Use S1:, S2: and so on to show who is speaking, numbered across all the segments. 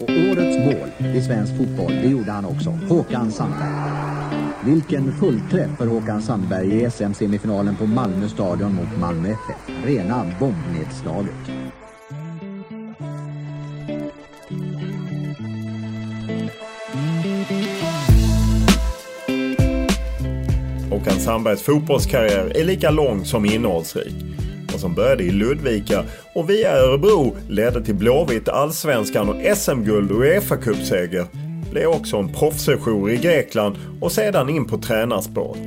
S1: Och årets mål i svensk fotboll, det gjorde han också. Håkan Sandberg. Vilken fullträff för Håkan Sandberg i SM-semifinalen på Malmö stadion mot Malmö FF. Rena bombnedslaget.
S2: Håkan Sandbergs fotbollskarriär är lika lång som innehållsrik. Och som började i Ludvika och via Örebro ledde till Blåvitt, Allsvenskan och SM-guld och Uefa-cupseger. Blev också en proffssejour i Grekland och sedan in på tränarspåret.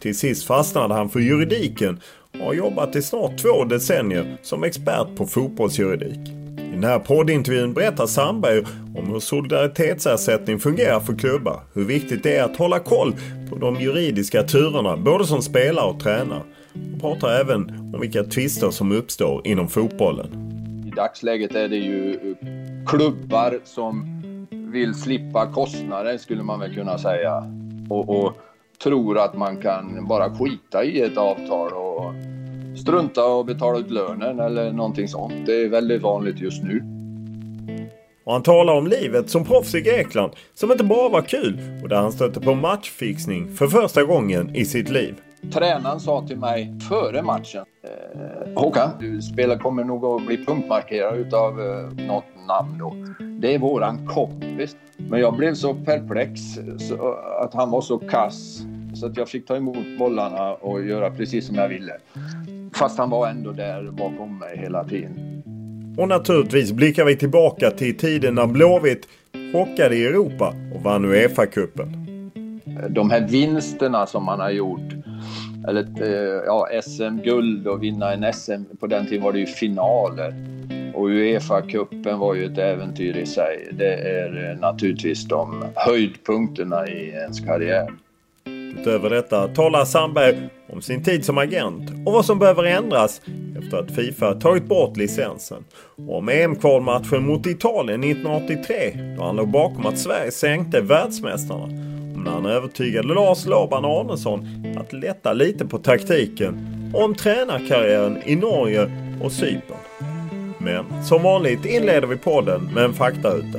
S2: Till sist fastnade han för juridiken och har jobbat i snart två decennier som expert på fotbollsjuridik. I den här poddintervjun berättar Sandberg om hur solidaritetsersättning fungerar för klubbar, hur viktigt det är att hålla koll på de juridiska turerna både som spelare och tränare. Och pratar även om vilka tvister som uppstår inom fotbollen.
S3: I dagsläget är det ju klubbar som vill slippa kostnader skulle man väl kunna säga. Och, och tror att man kan bara skita i ett avtal och strunta och betala ut lönen eller någonting sånt. Det är väldigt vanligt just nu.
S2: Och han talar om livet som proffs i Grekland som inte bara var kul och där han stötte på matchfixning för första gången i sitt liv.
S3: Tränaren sa till mig före matchen. Eh, Håkan, du spelar, kommer nog att bli punktmarkerad utav eh, något namn då. Det är våran kompis. Men jag blev så perplex så att han var så kass så att jag fick ta emot bollarna och göra precis som jag ville. Fast han var ändå där bakom mig hela tiden.
S2: Och naturligtvis blickar vi tillbaka till tiden när Blåvitt chockade i Europa och vann Uefa-cupen.
S3: De här vinsterna som man har gjort eller eh, ja, SM-guld och vinna en SM. På den tiden var det ju finaler. Och Uefa-cupen var ju ett äventyr i sig. Det är eh, naturligtvis de höjdpunkterna i ens karriär.
S2: Utöver detta talar Sandberg om sin tid som agent och vad som behöver ändras efter att Fifa tagit bort licensen. Och om EM-kvalmatchen mot Italien 1983 då han låg bakom att Sverige sänkte världsmästarna. När han övertygade Lars Laban Arnesson att lätta lite på taktiken om tränarkarriären i Norge och Cypern. Men som vanligt inleder vi podden med en faktaruta.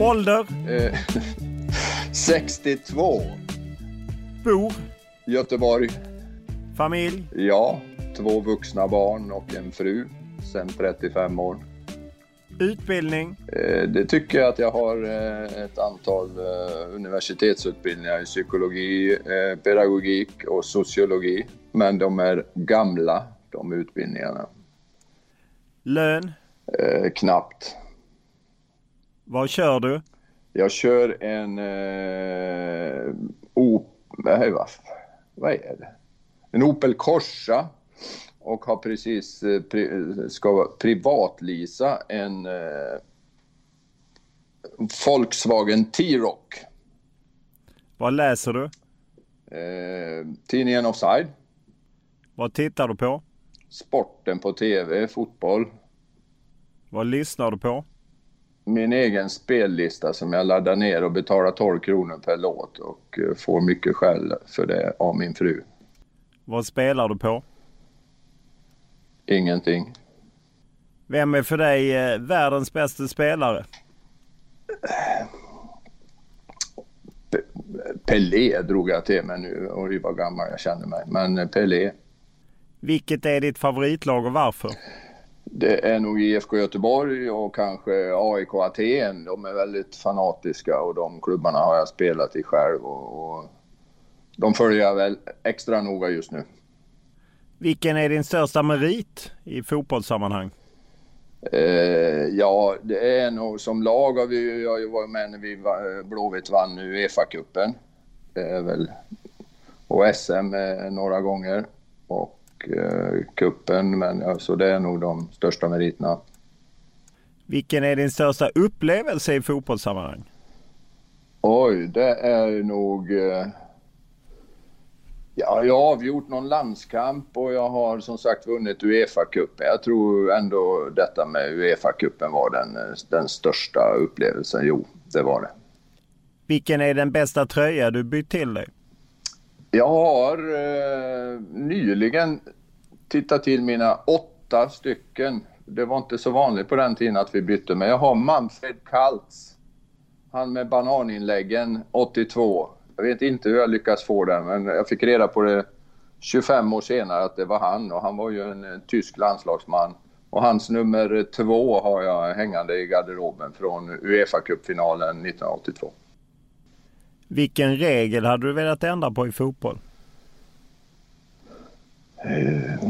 S2: Ålder?
S3: Eh, 62.
S2: Bor?
S3: Göteborg.
S2: Familj?
S3: Ja, två vuxna barn och en fru sedan 35 år.
S2: Utbildning?
S3: Eh, Det tycker jag att jag har eh, ett antal eh, universitetsutbildningar i psykologi, pedagogik och sociologi. Men de är gamla, de utbildningarna.
S2: Lön?
S3: Eh, Knappt.
S2: Vad kör du?
S3: Jag kör en eh, Op- nej, vad, vad är det? En Opel Corsa och har precis eh, pri, ska privatlisa en eh, Volkswagen T-Rock.
S4: Vad läser du?
S3: Eh, tidningen Offside.
S4: Vad tittar du på?
S3: Sporten på TV, fotboll.
S4: Vad lyssnar du på?
S3: Min egen spellista som jag laddar ner och betalar 12 kronor per låt och eh, får mycket skäll för det av min fru.
S4: Vad spelar du på?
S3: Ingenting.
S4: Vem är för dig eh, världens bästa spelare?
S3: Pelé drog jag till mig nu. Oj vad gammal jag känner mig. Men eh, Pelé.
S4: Vilket är ditt favoritlag och varför?
S3: Det är nog IFK Göteborg och kanske AIK Aten. De är väldigt fanatiska och de klubbarna har jag spelat i själv. Och, och de följer jag väl extra noga just nu.
S4: Vilken är din största merit i fotbollssammanhang?
S3: Eh, ja, det är nog som lag har vi jag har ju varit med när vi Blåvitt vann Uefa-cupen. Det är väl och SM eh, några gånger och eh, kuppen men alltså det är nog de största meriterna.
S4: Vilken är din största upplevelse i fotbollssammanhang?
S3: Oj, det är nog eh, Ja, jag har avgjort någon landskamp och jag har som sagt vunnit Uefa-cupen. Jag tror ändå detta med Uefa-cupen var den, den största upplevelsen. Jo, det var det.
S4: Vilken är den bästa tröja du bytt till dig?
S3: Jag har eh, nyligen tittat till mina åtta stycken. Det var inte så vanligt på den tiden att vi bytte, men jag har Manfred Kaltz. Han med bananinläggen 82. Jag vet inte hur jag lyckas få den, men jag fick reda på det 25 år senare att det var han och han var ju en, en tysk landslagsman. Och hans nummer två har jag hängande i garderoben från Uefa-cupfinalen 1982.
S4: Vilken regel hade du velat ändra på i fotboll?
S3: Uh,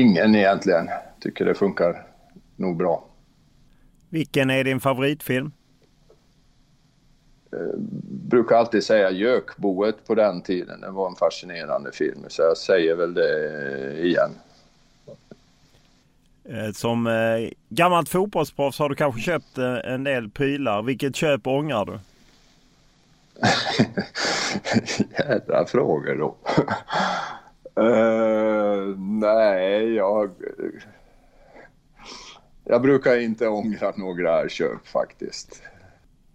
S3: ingen egentligen. Tycker det funkar nog bra.
S4: Vilken är din favoritfilm?
S3: Eh, brukar alltid säga Gökboet på den tiden. Det var en fascinerande film, så jag säger väl det igen.
S4: Eh, som eh, gammalt fotbollsproffs har du kanske köpt eh, en del prylar. Vilket köp ångrar du?
S3: Jädra frågor då. uh, nej, jag... Jag brukar inte ångra några köp faktiskt.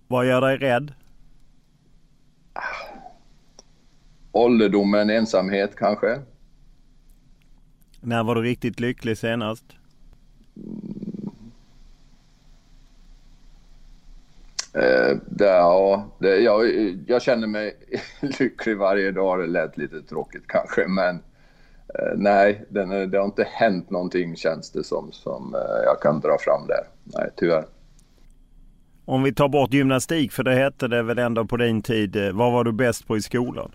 S4: Vad gör dig rädd?
S3: Ålderdomen, ensamhet kanske.
S4: När var du riktigt lycklig senast?
S3: Eh, det, ja, det, jag, jag känner mig lycklig varje dag. Det lät lite tråkigt kanske, men eh, nej, den, det har inte hänt någonting känns det som, som eh, jag kan dra fram där. Nej, tyvärr.
S4: Om vi tar bort gymnastik, för det hette det väl ändå på din tid. Eh, vad var du bäst på i skolan?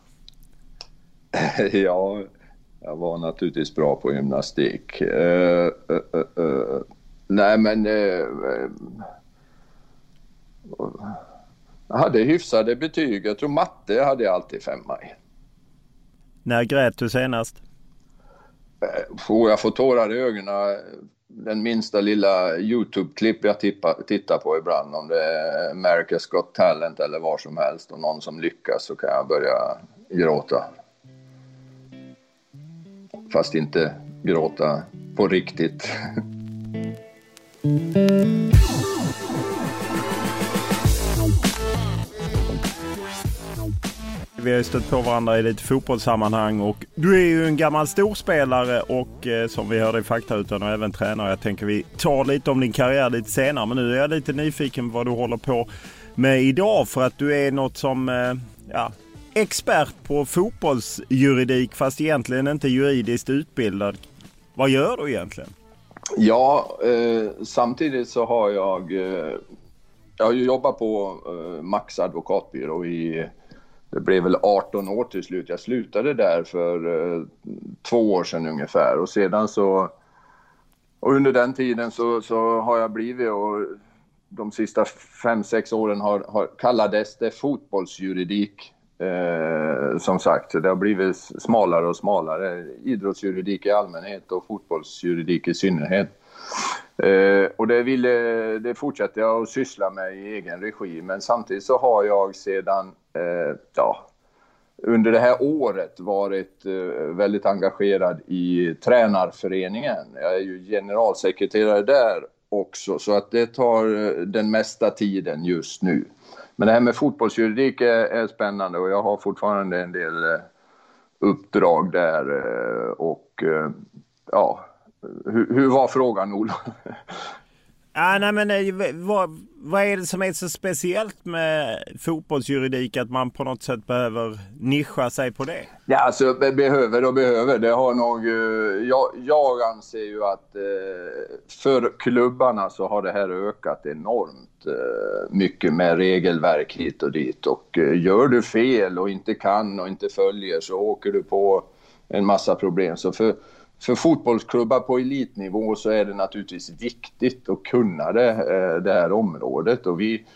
S3: ja, jag var naturligtvis bra på gymnastik. Uh, uh, uh, nej, men... jag hade hyfsade betyg. Jag tror matte hade jag alltid femma i.
S4: När grät du senast?
S3: Oh, jag får tårar i ögonen den minsta lilla YouTube-klipp jag tippa, tittar på ibland. Om det är America's Got Talent eller var som helst och någon som lyckas så kan jag börja gråta. Fast inte gråta på riktigt.
S4: Vi har ju stött på varandra i lite fotbollssammanhang och du är ju en gammal storspelare och eh, som vi hörde i faktarutan och även tränare. Jag tänker vi tar lite om din karriär lite senare men nu är jag lite nyfiken på vad du håller på med idag för att du är något som eh, ja, expert på fotbollsjuridik fast egentligen inte juridiskt utbildad. Vad gör du egentligen?
S3: Ja, eh, samtidigt så har jag, eh, jag har ju jobbat på eh, Max advokatbyrå i det blev väl 18 år till slut. Jag slutade där för eh, två år sedan ungefär och sedan så och under den tiden så, så har jag blivit och de sista fem sex åren har, har kallades det fotbollsjuridik Eh, som sagt, det har blivit smalare och smalare. Idrottsjuridik i allmänhet och fotbollsjuridik i synnerhet. Eh, och det, ville, det fortsätter jag att syssla med i egen regi, men samtidigt så har jag sedan, eh, ja, under det här året varit eh, väldigt engagerad i tränarföreningen. Jag är ju generalsekreterare där också, så att det tar eh, den mesta tiden just nu. Men det här med fotbollsjuridik är, är spännande och jag har fortfarande en del eh, uppdrag där eh, och eh, ja, hur, hur var frågan Ola?
S2: Ja, nej, men eh, vad, vad är det som är så speciellt med fotbollsjuridik att man på något sätt behöver nischa sig på det?
S3: Ja, alltså behöver och behöver. Det har nog... Eh, jag, jag anser ju att eh, för klubbarna så har det här ökat enormt mycket med regelverk hit och dit. Och gör du fel och inte kan och inte följer så åker du på en massa problem. Så för, för fotbollsklubbar på elitnivå så är det naturligtvis viktigt att kunna det, eh, det här området. Och vi,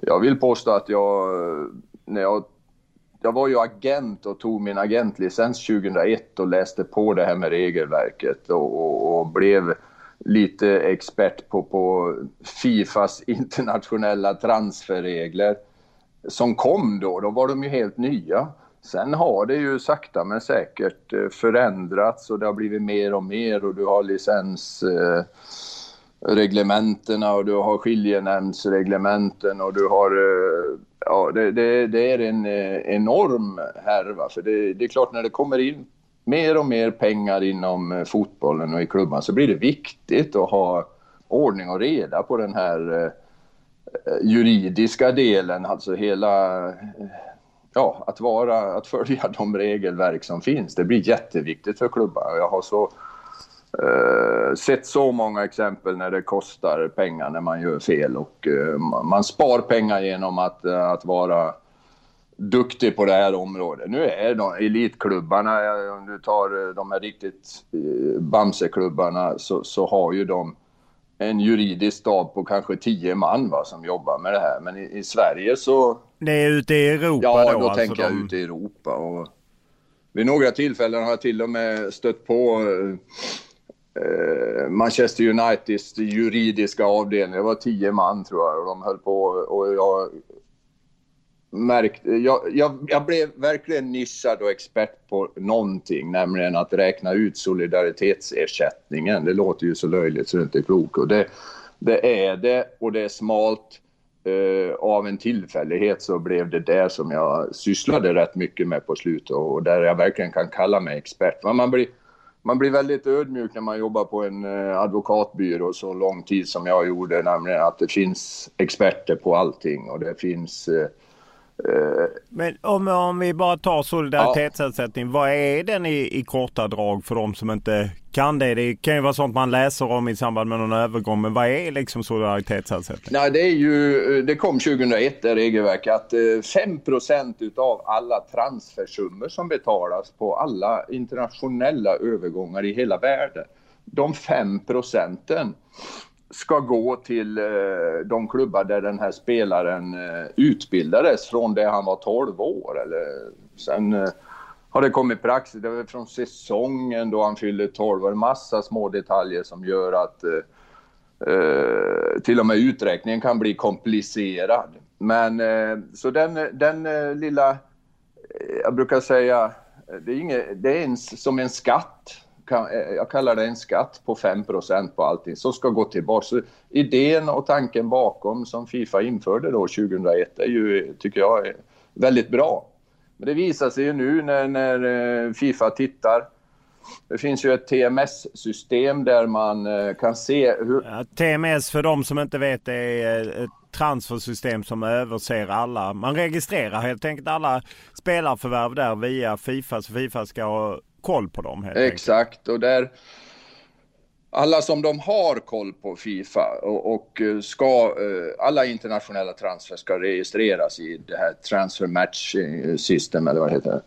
S3: jag vill påstå att jag, när jag, jag var ju agent och tog min agentlicens 2001 och läste på det här med regelverket och, och, och blev lite expert på, på Fifas internationella transferregler som kom då. Då var de ju helt nya. Sen har det ju sakta men säkert eh, förändrats och det har blivit mer och mer och du har licensreglementena eh, och du har skiljenämndsreglementen och du har... Eh, ja, det, det, det är en enorm härva. För det, det är klart när det kommer in mer och mer pengar inom fotbollen och i klubban så blir det viktigt att ha ordning och reda på den här juridiska delen, alltså hela ja, att, vara, att följa de regelverk som finns. Det blir jätteviktigt för klubbar. Jag har så, eh, sett så många exempel när det kostar pengar när man gör fel och eh, man spar pengar genom att, eh, att vara duktig på det här området. Nu är de elitklubbarna, eh, om du tar eh, de här riktigt eh, Bamseklubbarna, så, så har ju de en juridisk stab på kanske tio man va, som jobbar med det här. Men i, i Sverige så...
S2: Det är ute i Europa
S3: ja, då? Ja,
S2: då
S3: alltså tänker jag de... ute i Europa. Och vid några tillfällen har jag till och med stött på eh, Manchester Uniteds juridiska avdelning. Det var tio man tror jag och de höll på och jag märkt, jag, jag, jag, blev verkligen nischad och expert på någonting, nämligen att räkna ut solidaritetsersättningen. Det låter ju så löjligt så det inte är klokt. Och det, det är det och det är smalt. Uh, av en tillfällighet så blev det där som jag sysslade rätt mycket med på slutet och där jag verkligen kan kalla mig expert. Men man blir, man blir väldigt ödmjuk när man jobbar på en uh, advokatbyrå så lång tid som jag gjorde, nämligen att det finns experter på allting och det finns uh,
S2: men om, om vi bara tar solidaritetsersättning. Ja. Vad är den i, i korta drag för de som inte kan det? Det kan ju vara sånt man läser om i samband med någon övergång. Men vad är liksom solidaritetsersättning?
S3: Nej, det, är ju, det kom 2001 det regelverket att 5 eh, utav alla transfersummor som betalas på alla internationella övergångar i hela världen. De 5 procenten ska gå till eh, de klubbar där den här spelaren eh, utbildades från det han var 12 år. Eller, sen eh, har det kommit praxis, det var från säsongen då han fyllde 12 år, massa små detaljer som gör att till och med uträkningen kan bli komplicerad. Men så den, den lilla, jag brukar säga, det är, inget, det är en, som en skatt Eh, jag kallar det en skatt på 5% på allting som ska gå tillbaka. Så idén och tanken bakom som Fifa införde då 2001 är ju, tycker jag, eh, väldigt bra. Men det visar sig ju nu när, när eh, Fifa tittar det finns ju ett TMS-system där man kan se hur... Ja,
S2: TMS för de som inte vet är ett transfersystem som överser alla. Man registrerar helt enkelt alla spelarförvärv där via Fifa så Fifa ska koll på dem. Helt
S3: Exakt, enkelt. och där alla som de har koll på Fifa och, och eh, ska, eh, alla internationella transfer ska registreras i det här transfer match eh, system eller vad det heter,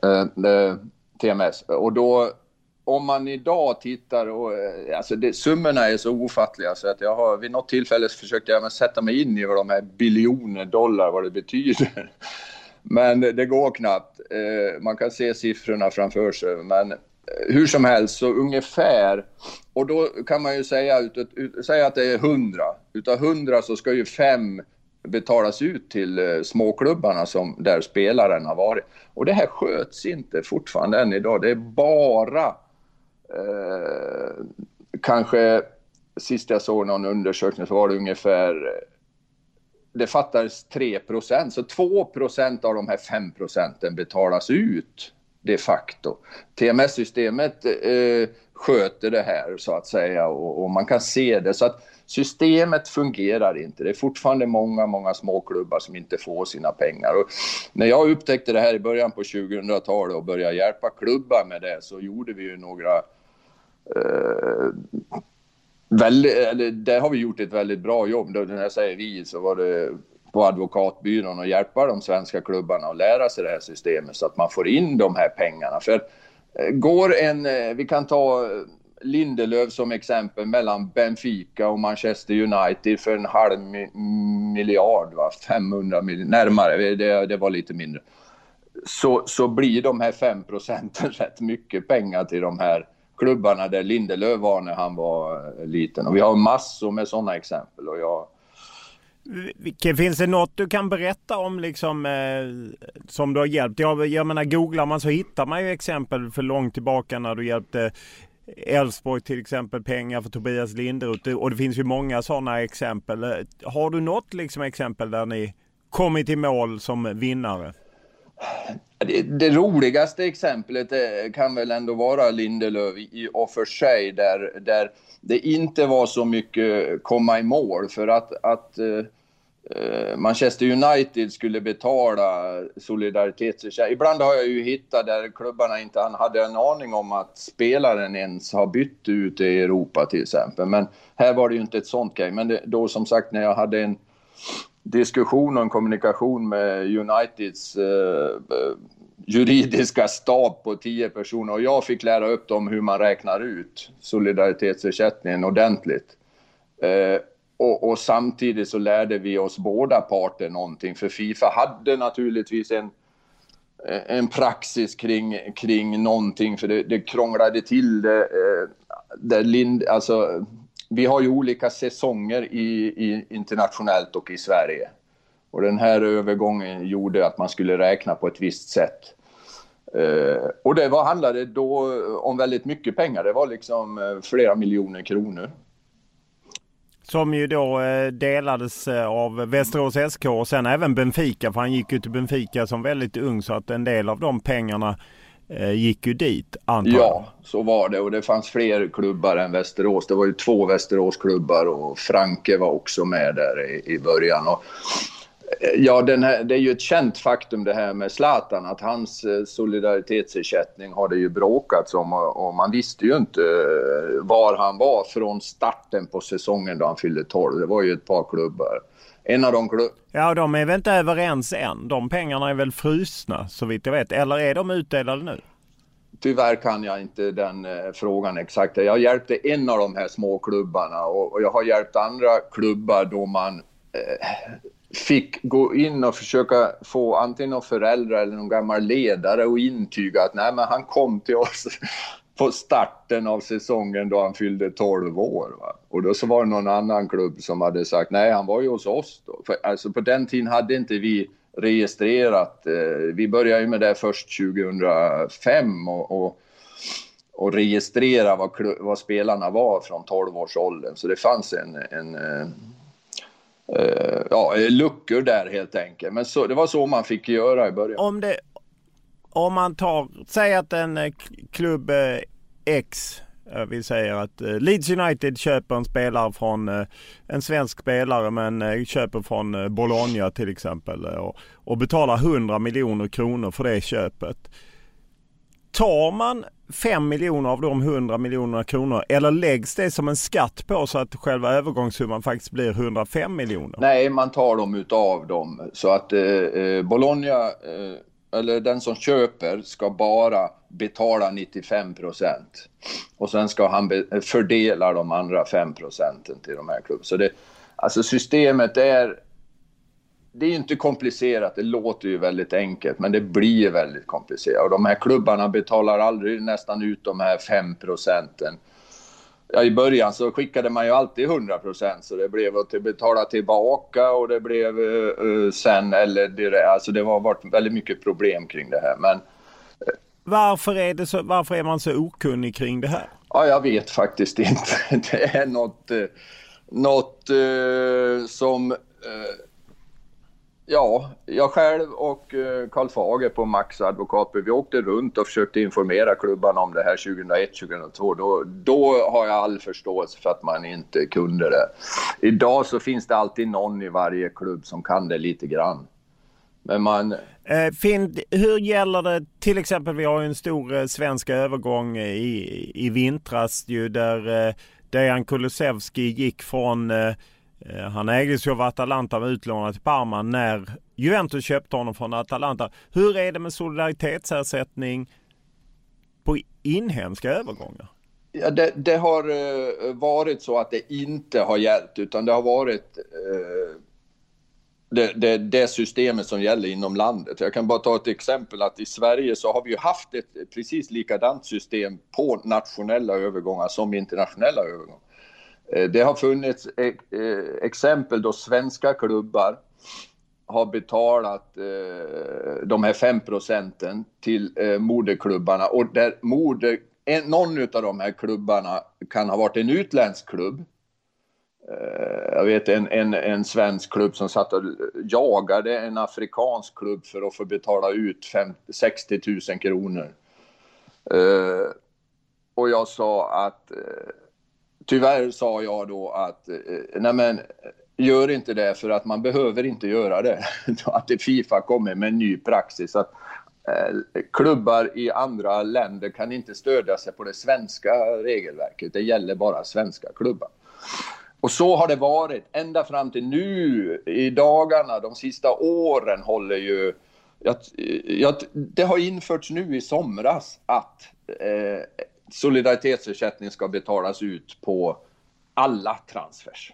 S3: TMS. Och då om man idag tittar och alltså det, summorna är så ofattliga så att jag har vid något tillfälle försökt jag sätta mig in i vad de här biljoner dollar vad det betyder. Men det går knappt. Eh, man kan se siffrorna framför sig. Men eh, hur som helst, så ungefär, och då kan man ju säga, ut, ut, säga att det är 100. Utav 100 så ska ju fem betalas ut till eh, småklubbarna som, där spelaren har varit. Och det här sköts inte fortfarande än idag. Det är bara eh, kanske sist jag såg någon undersökning så var det ungefär det fattades 3% så 2% av de här 5 procenten betalas ut de facto. TMS-systemet eh, sköter det här så att säga och, och, man kan se det. Så att systemet fungerar inte. Det är fortfarande många, många småklubbar som inte får sina pengar. Och när jag upptäckte det här i början på 2000-talet och började hjälpa klubbar med det så gjorde vi ju några eh, väldigt, eller där har vi gjort ett väldigt bra jobb. När jag säger vi så var det på advokatbyrån och hjälpa de svenska klubbarna att lära sig det här systemet så att man får in de här pengarna. För eh, går en, eh, vi kan ta eh, Lindelöf som exempel mellan Benfica och Manchester United för en halv miljard, va? 500 miljoner, närmare, det, det var lite mindre. Så, så blir de här 5 procenten rätt mycket pengar till de här klubbarna där Lindelöf var när han var eh, liten. Och vi har massor med sådana exempel. Och jag...
S4: Finns det något du kan berätta om liksom, eh, som du har hjälpt? Jag, jag menar, googlar man så hittar man ju exempel för långt tillbaka när du hjälpte Elfsborg till exempel pengar för Tobias Linderoth och det finns ju många sådana exempel. Eh, har du något liksom exempel där ni kommit i mål som vinnare?
S3: Det, det, roligaste exemplet eh, kan väl ändå vara Lindelöf i och för sig där, där det inte var så mycket komma i mål för att, att uh, Manchester United skulle betala solidaritetsersättning. Ibland har jag ju hittat där klubbarna inte hade en aning om att spelaren ens har bytt ut i Europa till exempel. Men här var det ju inte ett sånt grej. Men det, då som sagt när jag hade en diskussion och en kommunikation med Uniteds eh, eh, juridiska stab på tio personer och jag fick lära upp dem hur man räknar ut solidaritetsersättningen ordentligt. Eh, och, och, samtidigt så lärde vi oss båda parter någonting för Fifa hade naturligtvis en, en praxis kring, kring någonting för det, det krånglade till det. Eh, där Lind, alltså, vi har ju olika säsonger i, i, internationellt och i Sverige. Och den här övergången gjorde att man skulle räkna på ett visst sätt. Eh, och det var, handlade då om väldigt mycket pengar. Det var liksom eh, flera miljoner kronor.
S4: Som ju då eh, delades eh, av Västerås SK och sen även Benfica. För han gick ju till Benfica som väldigt ung så att en del av de pengarna Eh, gick ju dit antar jag?
S3: Ja, så var det och det fanns fler klubbar än Västerås. Det var ju två Västeråsklubbar och Franke var också med där i, i början. Och eh, Ja, den här, det är ju ett känt faktum det här med Zlatan att hans eh, solidaritetsersättning har det ju bråkats om och, man visste ju inte var han var från starten på säsongen då han fyllde 12. Det var ju ett par klubbar. En av de klubb...
S4: Ja, de är väl inte överens än. De pengarna är väl frusna så vitt jag vet. Eller är de utdelade nu?
S3: Tyvärr kan jag inte den eh, frågan exakt. Jag hjälpte en av de här små klubbarna och, och jag har hjälpt andra klubbar då man eh, fick gå in och försöka få antingen någon förälder eller någon gammal ledare och intyga att nej, men han kom till oss på starten av säsongen då han fyllde 12 år. Va? Och då så var det någon annan klubb som hade sagt nej, han var ju hos oss då. För, alltså på den tiden hade inte vi registrerat. Eh, vi började ju med det först 2005 och, och, och registrera vad, vad spelarna var från 12 års ålder. Så det fanns en, en eh, eh ja, luckor där helt enkelt. Men så, det var så man fick göra i början.
S4: Om, det, om man tar, säg att en eh, klubb eh, X eh, vi säger att Leeds United köper en spelare från en svensk spelare men köper från Bologna till exempel och, och betalar 100 miljoner kronor för det köpet. Tar man 5 miljoner av de 100 miljonerna kronor eller läggs det som en skatt på så att själva övergångssumman faktiskt blir 105 miljoner?
S3: Nej, man tar dem utav dem. Så att eh Bologna, eh, eller den som köper, ska bara betala 95 procent. Och sen ska han fördela de andra 5 procenten till de här klubbarna. Så det, alltså systemet är det är ju inte komplicerat, det låter ju väldigt enkelt, men det blir väldigt komplicerat. Och de här klubbarna betalar aldrig nästan ut de här 5 procenten. Ja, I början så skickade man ju alltid 100 procent, så det blev att betala tillbaka och det blev uh, sen eller direkt. Alltså det har varit väldigt mycket problem kring det här. Men,
S4: uh, varför, är det så, varför är man så okunnig kring det här?
S3: Ja, jag vet faktiskt inte. Det är något, uh, något som Ja, jag själv och eh, Karl Fager på Max advokatbyrå, vi åkte runt och försökte informera klubbarna om det här 2001-2002. Då, då har jag all förståelse för att man inte kunde det. Idag så finns det alltid någon i varje klubb som kan det lite grann. Men man...
S4: Eh, Finn, hur gäller det till exempel, vi har ju en stor eh, svensk övergång i, i vintras ju där eh, Dejan Kulusevski gick från Eh, Eh, han ägdes ju av Atalanta och var utlånad till Parma när Juventus köpte honom från Atalanta. Hur är det med solidaritetsersättning på inhemska övergångar?
S3: Ja, det, det har eh, varit så att det inte har gällt utan det har varit eh, det, det, det, systemet som gäller inom landet. Jag kan bara ta ett exempel att i Sverige så har vi ju haft ett precis likadant system på nationella övergångar som internationella övergångar. Eh, det har funnits e-, eh, exempel då svenska klubbar har betalat eh, de här 5 procenten till eh, moderklubbarna och där moder, någon av de här klubbarna kan ha varit en utländsk klubb. Jag vet en, en, en svensk klubb som satt och jagade en afrikansk klubb för att få betala ut 50, 60 000 kronor. Och jag sa att tyvärr sa jag då att eh, nej men, gör inte det för att man behöver inte göra det. att Fifa kommer med en ny praxis. Att, eh, klubbar i andra länder kan inte stödja sig på det svenska regelverket. Det gäller bara svenska klubbar. Och så har det varit ända fram till nu i dagarna, de sista åren håller ju... Jag, jag, det har införts nu i somras att eh, solidaritetsersättning ska betalas ut på alla transfers.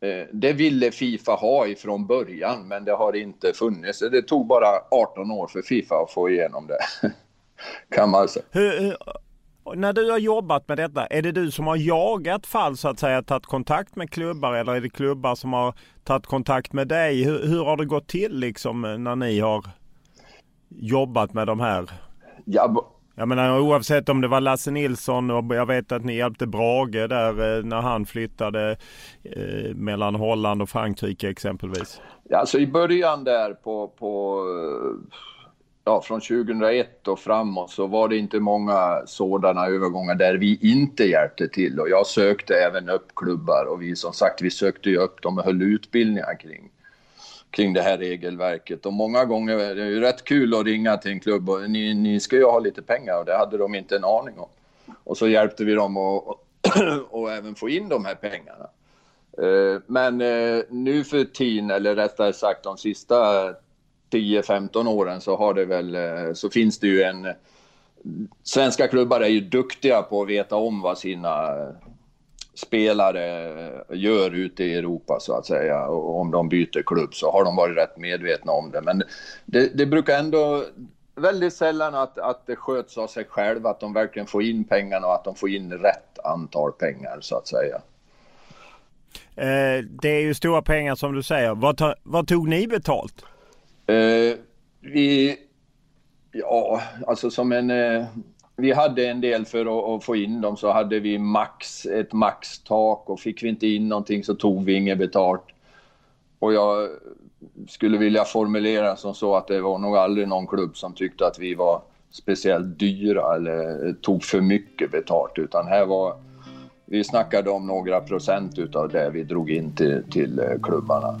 S3: Eh, det ville Fifa ha ifrån början, men det har inte funnits. Det tog bara 18 år för Fifa att få igenom det. kan man säga.
S4: Hur, hur, när du har jobbat med detta, är det du som har jagat fall så att säga, tagit kontakt med klubbar eller är det klubbar som har tagit kontakt med dig? Hur, hur har det gått till liksom när ni har jobbat med de här?
S3: Ja,
S4: jag menar oavsett om det var Lasse Nilsson och jag vet att ni hjälpte Brage där eh, när han flyttade eh, mellan Holland och Frankrike exempelvis.
S3: Ja, alltså i början där på, på ja, från 2001 och framåt så var det inte många sådana övergångar där vi inte hjälpte till och jag sökte även upp klubbar och vi som sagt vi sökte ju upp dem och höll utbildningar kring kring det här regelverket. Och många gånger är det ju rätt kul att ringa till en klubb och ni, ni ska ju ha lite pengar och det hade de inte en aning om. Och så hjälpte vi dem att och även få in de här pengarna. Eh, men eh, nu för tiden, eller rättare sagt de sista 10-15 åren så har det väl, eh, så finns det ju en Svenska klubbar är ju duktiga på att veta om vad sina spelare gör ute i Europa så att säga. Och om de byter klubb så har de varit rätt medvetna om det. Men det, det brukar ändå väldigt sällan att, att det sköts av sig själv, att de verkligen får in pengarna och att de får in rätt antal pengar så att säga.
S4: Eh, det är ju stora pengar som du säger. Vad, ta, vad tog ni betalt?
S3: Eh, vi, ja, alltså som en... Eh, vi hade en del för att, få in dem så hade vi max, ett maxtak och fick vi inte in någonting så tog vi inget betalt. Och jag skulle vilja formulera som så att det var nog aldrig någon klubb som tyckte att vi var speciellt dyra eller tog för mycket betalt utan här var vi snackade om några procent utav det vi drog in till, till klubbarna.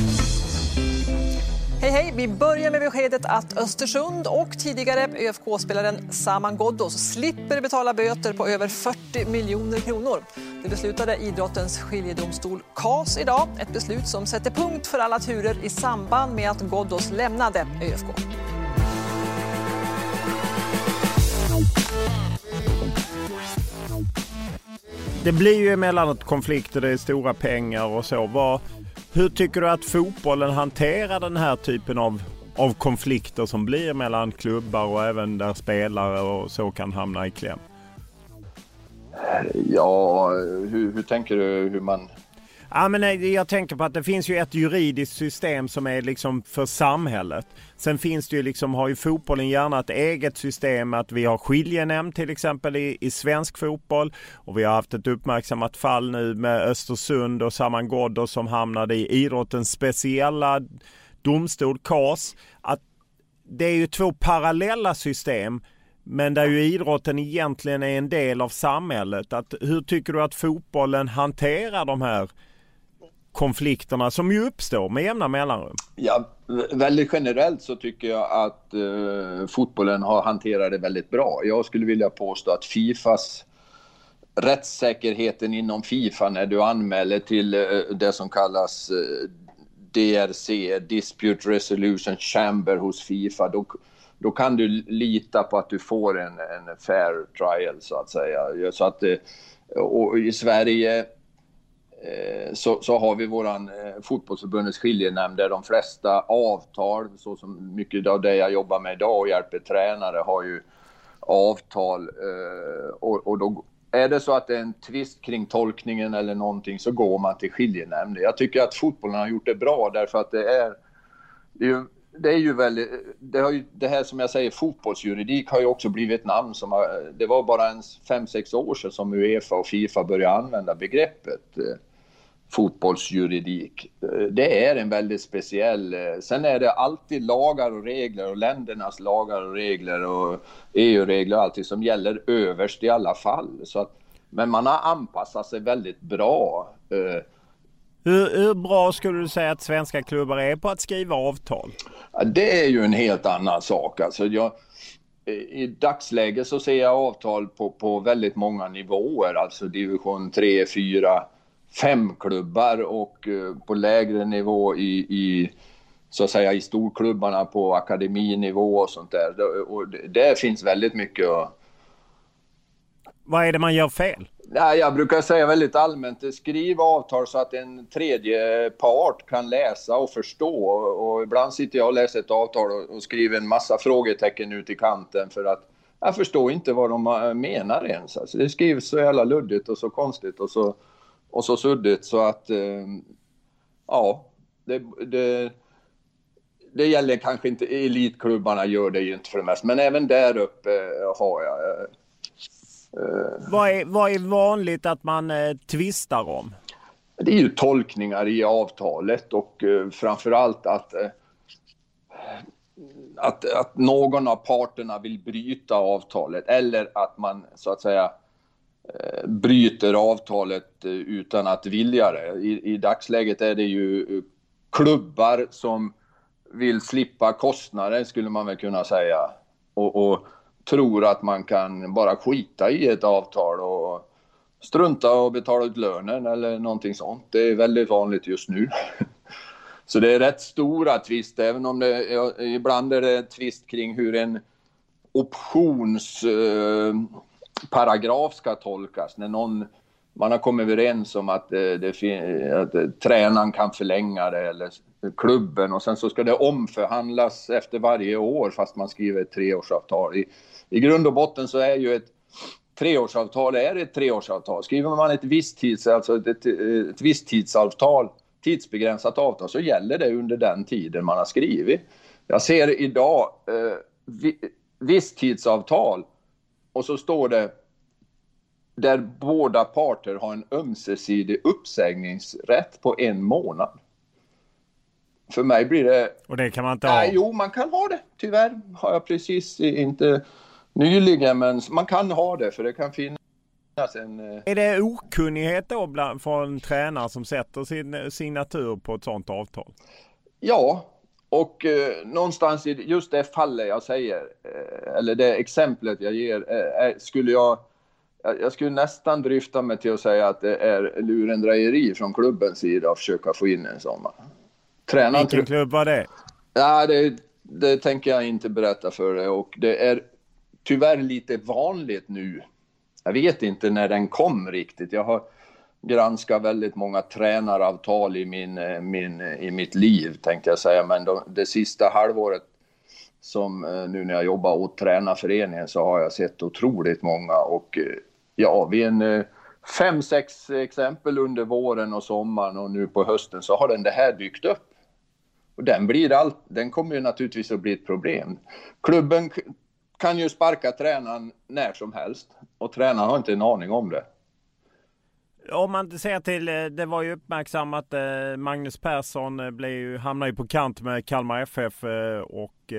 S5: Hej hej! Vi börjar med beskedet att Östersund och tidigare ÖFK-spelaren Saman Ghoddos slipper betala böter på över 40 miljoner kronor. Det beslutade idrottens skiljedomstol KAS idag. Ett beslut som sätter punkt för alla turer i samband med att Ghoddos lämnade ÖFK.
S4: Det blir ju emellanåt konflikter, det är stora pengar och så. Var hur tycker du att fotbollen hanterar den här typen av, av konflikter som blir mellan klubbar och även där spelare och så kan hamna i kläm?
S3: Ja, hur, hur tänker du hur man...
S4: Ja, men jag tänker på att det finns ju ett juridiskt system som är liksom för samhället. Sen finns det ju liksom, har ju fotbollen gärna ett eget system att vi har skiljenämnd till exempel i, i svensk fotboll. Och vi har haft ett uppmärksammat fall nu med Östersund och Saman Ghoddos som hamnade i idrottens speciella domstol, KAS. Att det är ju två parallella system men där ju idrotten egentligen är en del av samhället. Att, hur tycker du att fotbollen hanterar de här konflikterna som ju uppstår med jämna mellanrum?
S3: Ja, väldigt generellt så tycker jag att eh, fotbollen har hanterat det väldigt bra. Jag skulle vilja påstå att Fifas rättssäkerheten inom Fifa när du anmäler till eh, det som kallas eh, DRC, Dispute Resolution Chamber hos Fifa, då, då kan du lita på att du får en, en fair trial så att säga. Så att, eh, och i Sverige Eh, så, så har vi våran eh, fotbollsförbundets skiljenämnd där de flesta avtal, så som mycket av det jag jobbar med idag och hjälper tränare, har ju avtal. Eh, och, och då är det så att det är en tvist kring tolkningen eller någonting så går man till skiljenämnd. Jag tycker att fotbollen har gjort det bra därför att det är, det är ju, det är ju väldigt, det, har ju, det här som jag säger, fotbollsjuridik har ju också blivit ett namn som har, det var bara en fem sex år sedan som Uefa och Fifa började använda begreppet fotbollsjuridik. Det är en väldigt speciell... Sen är det alltid lagar och regler och ländernas lagar och regler och EU-regler och allting som gäller överst i alla fall. Så att, men man har anpassat sig väldigt bra.
S4: Hur, hur, bra skulle du säga att svenska klubbar är på att skriva avtal?
S3: Det är ju en helt annan sak. Alltså jag, I dagsläget så ser jag avtal på, på väldigt många nivåer, alltså division 3, 4, fem klubbar och eh, på lägre nivå i, i så att säga i storklubbarna på akademinivå och sånt där. Och det finns väldigt mycket att...
S4: Vad är det man gör fel?
S3: Ja, jag brukar säga väldigt allmänt, skriv avtal så att en tredje part kan läsa och förstå. Och ibland sitter jag och läser ett avtal och skriver en massa frågetecken ut i kanten för att jag förstår inte vad de menar ens. Alltså, det skrivs så jävla luddigt och så konstigt och så och så suddigt så att eh, ja, det, det, det gäller kanske inte, elitklubbarna gör det ju inte för det mesta, men även där uppe har jag. Eh,
S4: eh, vad, är, vad är vanligt att man eh, tvistar om?
S3: Det är ju tolkningar i avtalet och eh, framförallt att eh, att, att någon av parterna vill bryta avtalet eller att man så att säga Eh, Eh, bryter avtalet eh, utan att vilja det. I, I, dagsläget är det ju eh, klubbar som vill slippa kostnader skulle man väl kunna säga. Och, och tror att man kan bara skita i ett avtal och strunta och betala ut lönen eller någonting sånt. Det är väldigt vanligt just nu. Så det är rätt stora tvist, även om det ibland är det tvist kring hur en options... eh, paragraf ska tolkas. När någon, man har kommit överens om att, eh, det, att eh, tränaren kan förlänga det eller klubben och sen så ska det omförhandlas efter varje år fast man skriver ett treårsavtal. I, i grund och botten så är ju ett treårsavtal är ett treårsavtal. Skriver man ett visstids, alltså ett, ett, ett visstidsavtal, tidsbegränsat avtal, så gäller det under den tiden man har skrivit. Jag ser idag eh, vi, visstidsavtal och så står det där båda parter har en ömsesidig uppsägningsrätt på en månad. För mig blir det...
S4: Och det kan man inte ha?
S3: Nej, jo, man kan ha det. Tyvärr har jag precis inte nyligen, men man kan ha det för det kan finnas en... Eh,
S4: är det okunnighet då bland, från tränare som sätter sin eh, signatur på ett sådant avtal?
S3: Ja, och eh, någonstans i just det fallet jag säger, eh, eller det exemplet jag ger, eh, skulle jag jag skulle nästan dryfta mig till att säga att det är lurendrejeri från klubbens sida att försöka få in en sån.
S4: Tränaren Vilken klubb var det?
S3: Ja, det, det tänker jag inte berätta för dig och det är tyvärr lite vanligt nu. Jag vet inte när den kom riktigt. Jag har granska väldigt många tränaravtal i, min, eh, min, eh, i mitt liv, tänkte jag säga. Men de, det sista halvåret, som eh, nu när jag jobbar åt tränarföreningen, så har jag sett otroligt många. Och ja, vid en fem, sex exempel under våren och sommaren och nu på hösten så har den det här dykt upp. Och den, blir allt, den kommer ju naturligtvis att bli ett problem. Klubben kan ju sparka tränaren när som helst och tränaren har inte en aning om det.
S4: Om man ser till, eh, det var ju uppmärksammat, eh, Magnus Persson eh, blev ju, hamnade ju på kant med Kalmar FF och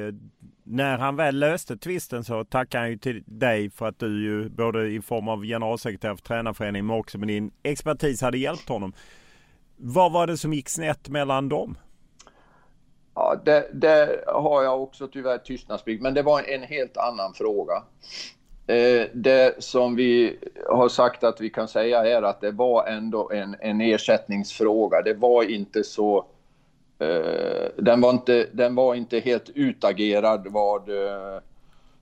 S4: när han väl löste tvisten så tackade han ju till dig för att du ju både i form av generalsekreterare för tränarföreningen men också med din expertis hade hjälpt honom. Vad var det som gick snett mellan dem?
S3: Ja, det, det, har jag också tyvärr tystnadsplikt, men det var en helt annan fråga. Eh, det som vi har sagt att vi kan säga är att det var ändå en, en ersättningsfråga. Det var inte så... Eh, den, var inte, den var inte helt utagerad vad eh,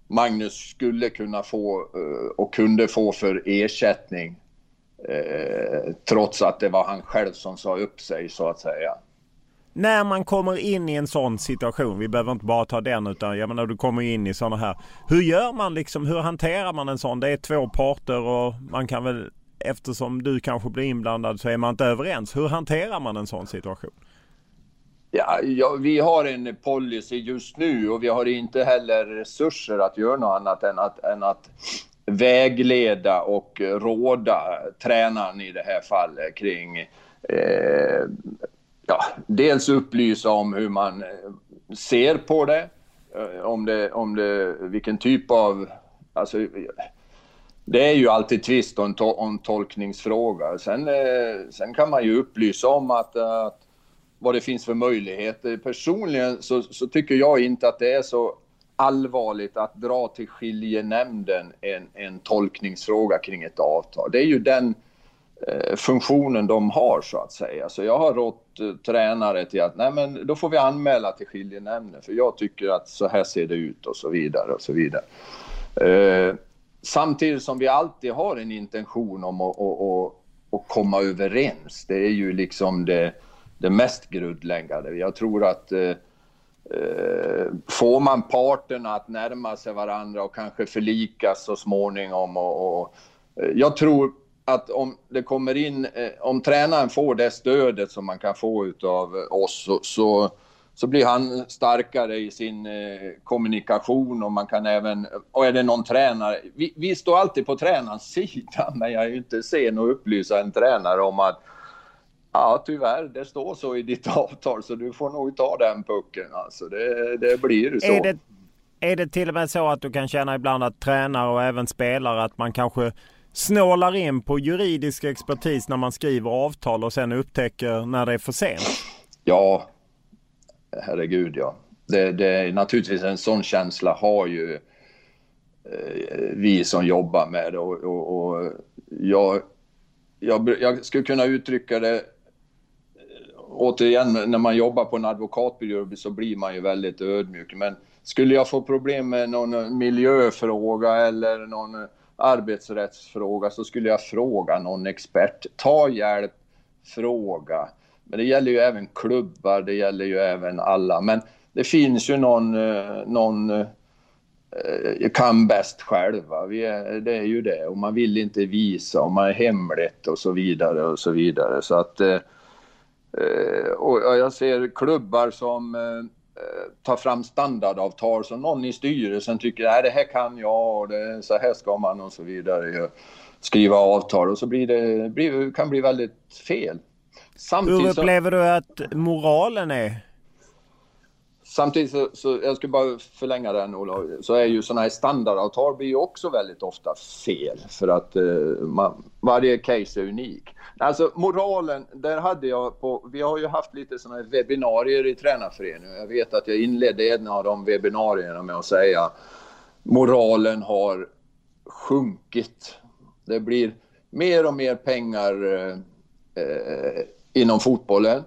S3: Magnus skulle kunna få eh, och kunde få för ersättning. Eh, trots att det var han själv som sa upp sig så att säga.
S4: När man kommer in i en sån situation, vi behöver inte bara ta den utan jag menar du kommer in i sådana här. Hur gör man liksom, hur hanterar man en sån? Det är två parter och man kan väl eftersom du kanske blir inblandad så är man inte överens. Hur hanterar man en sån situation?
S3: Ja, ja, vi har en policy just nu och vi har inte heller resurser att göra något annat än att, än att vägleda och råda tränaren i det här fallet kring eh, ja, dels upplysa om hur man eh, ser på det, eh, om det, om det vilken typ av... Alltså, det är ju alltid tvist om, to, en tolkningsfråga. Sen, eh, sen kan man ju upplysa om att, att vad det finns för möjligheter. Personligen så, så, tycker jag inte att det är så allvarligt att dra till skiljenämnden en, en tolkningsfråga kring ett avtal. Det är ju den Eh, funktionen de har så att säga. Så jag har rått eh, tränare till att nej men då får vi anmäla till skiljenämnden för jag tycker att så här ser det ut och så vidare och så vidare. Eh, samtidigt som vi alltid har en intention om att, att, att, att komma överens. Det är ju liksom det, det mest grundläggande. Jag tror att eh, eh får man parterna att närma sig varandra och kanske förlikas så småningom och, och eh, jag tror att om det kommer in, eh, om tränaren får det stödet som man kan få utav oss så, så, så blir han starkare i sin eh, kommunikation och man kan även, och är det någon tränare, vi, vi står alltid på tränarens sida men jag är ju inte sen att upplysa en tränare om att Ja, tyvärr, det står så i ditt avtal så du får nog ta den pucken. Alltså, det, det blir så.
S4: Är det, är det till och med så att du kan känna ibland att tränare och även spelare att man kanske snålar in på juridisk expertis när man skriver avtal och sen upptäcker när det är för sent?
S3: Ja, herregud ja. Det, det är naturligtvis en sån känsla har ju eh, vi som jobbar med det och, och, och jag, jag, jag skulle kunna uttrycka det eh, återigen, när man jobbar på en advokatbyrå så blir man ju väldigt ödmjuk. Men skulle jag få problem med någon miljöfråga eller någon arbetsrättsfråga så skulle jag fråga någon expert. Ta hjälp, fråga. Men det gäller ju även klubbar, det gäller ju även alla. Men det finns ju någon, eh, någon eh, kan bäst själva. Vi är, det är ju det. Och man vill inte visa och man är hemligt och så vidare och så vidare. Så att eh, eh och jag ser klubbar som eh, tar fram standardavtal som någon i styrelsen tycker att det här kan jag och det, så här ska man och så vidare skriva avtal och så blir det blir, kan bli väldigt fel.
S4: Samtidigt Hur upplever du att moralen är?
S3: Samtidigt så, så, jag ska bara förlänga den Olof, så är ju sådana här standardavtal blir ju också väldigt ofta fel för att eh, man, varje case är unik. Alltså moralen, där hade jag på, vi har ju haft lite sådana här webbinarier i tränarföreningen. Jag vet att jag inledde en av de webbinarierna med att säga moralen har sjunkit. Det blir mer och mer pengar eh, eh inom fotbollen.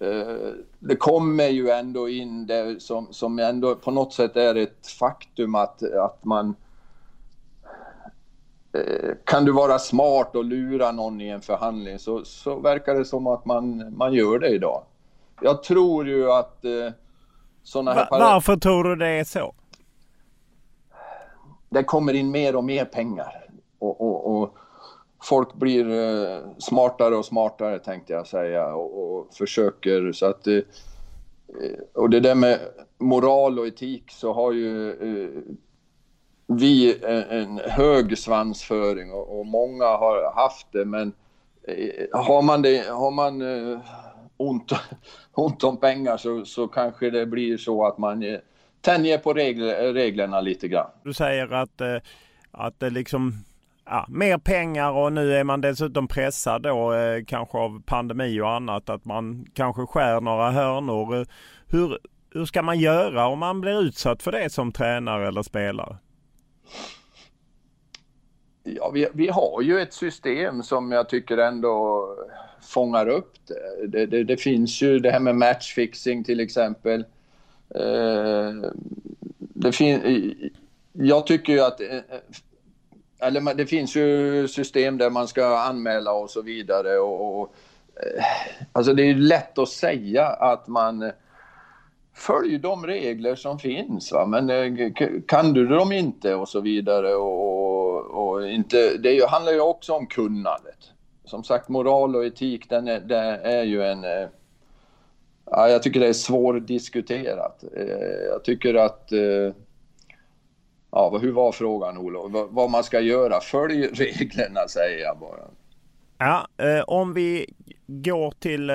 S3: Eh, det kommer ju ändå in det som, som ändå på något sätt är ett faktum att, att man Eh, kan du vara smart och lura någon i en förhandling så, så verkar det som att man, man gör det idag. Jag tror ju att eh, sådana här...
S4: Va, varför tror du det är så?
S3: Det kommer in mer och mer pengar. Och, och, och folk blir eh, smartare och smartare tänkte jag säga och, och försöker så att... Eh, och det där med moral och etik så har ju eh, vi eh, en hög svansföring och, och, många har haft det men eh, har man, det, har man eh, ont, ont om pengar så, så kanske det blir så att man tänjer på regler, reglerna lite grann.
S4: Du säger att, att det liksom ja, mer pengar och nu är man dessutom pressad då eh, kanske av pandemi och annat att man kanske skär några hörnor. Hur, hur ska man göra om man blir utsatt för det som tränare eller spelare?
S3: Ja, vi, vi har ju ett system som jag tycker ändå fångar upp det. Det, det, det finns ju det här med matchfixing till exempel. Eh, det fin jag tycker ju att eh, eller det finns ju system där man ska anmäla och så vidare. Och, och eh, alltså det är lätt att säga att man följ de regler som finns. Va? Men eh, kan du dem inte och så vidare. Och, och inte, det handlar ju också om kunnandet. Som sagt, moral och etik, den är, det är ju en... Eh, ja, jag tycker det är svårdiskuterat. Eh, jag tycker att... Ja, hur var frågan Olof? Vad man ska göra? Följ reglerna säger jag bara.
S4: Ja, om vi går till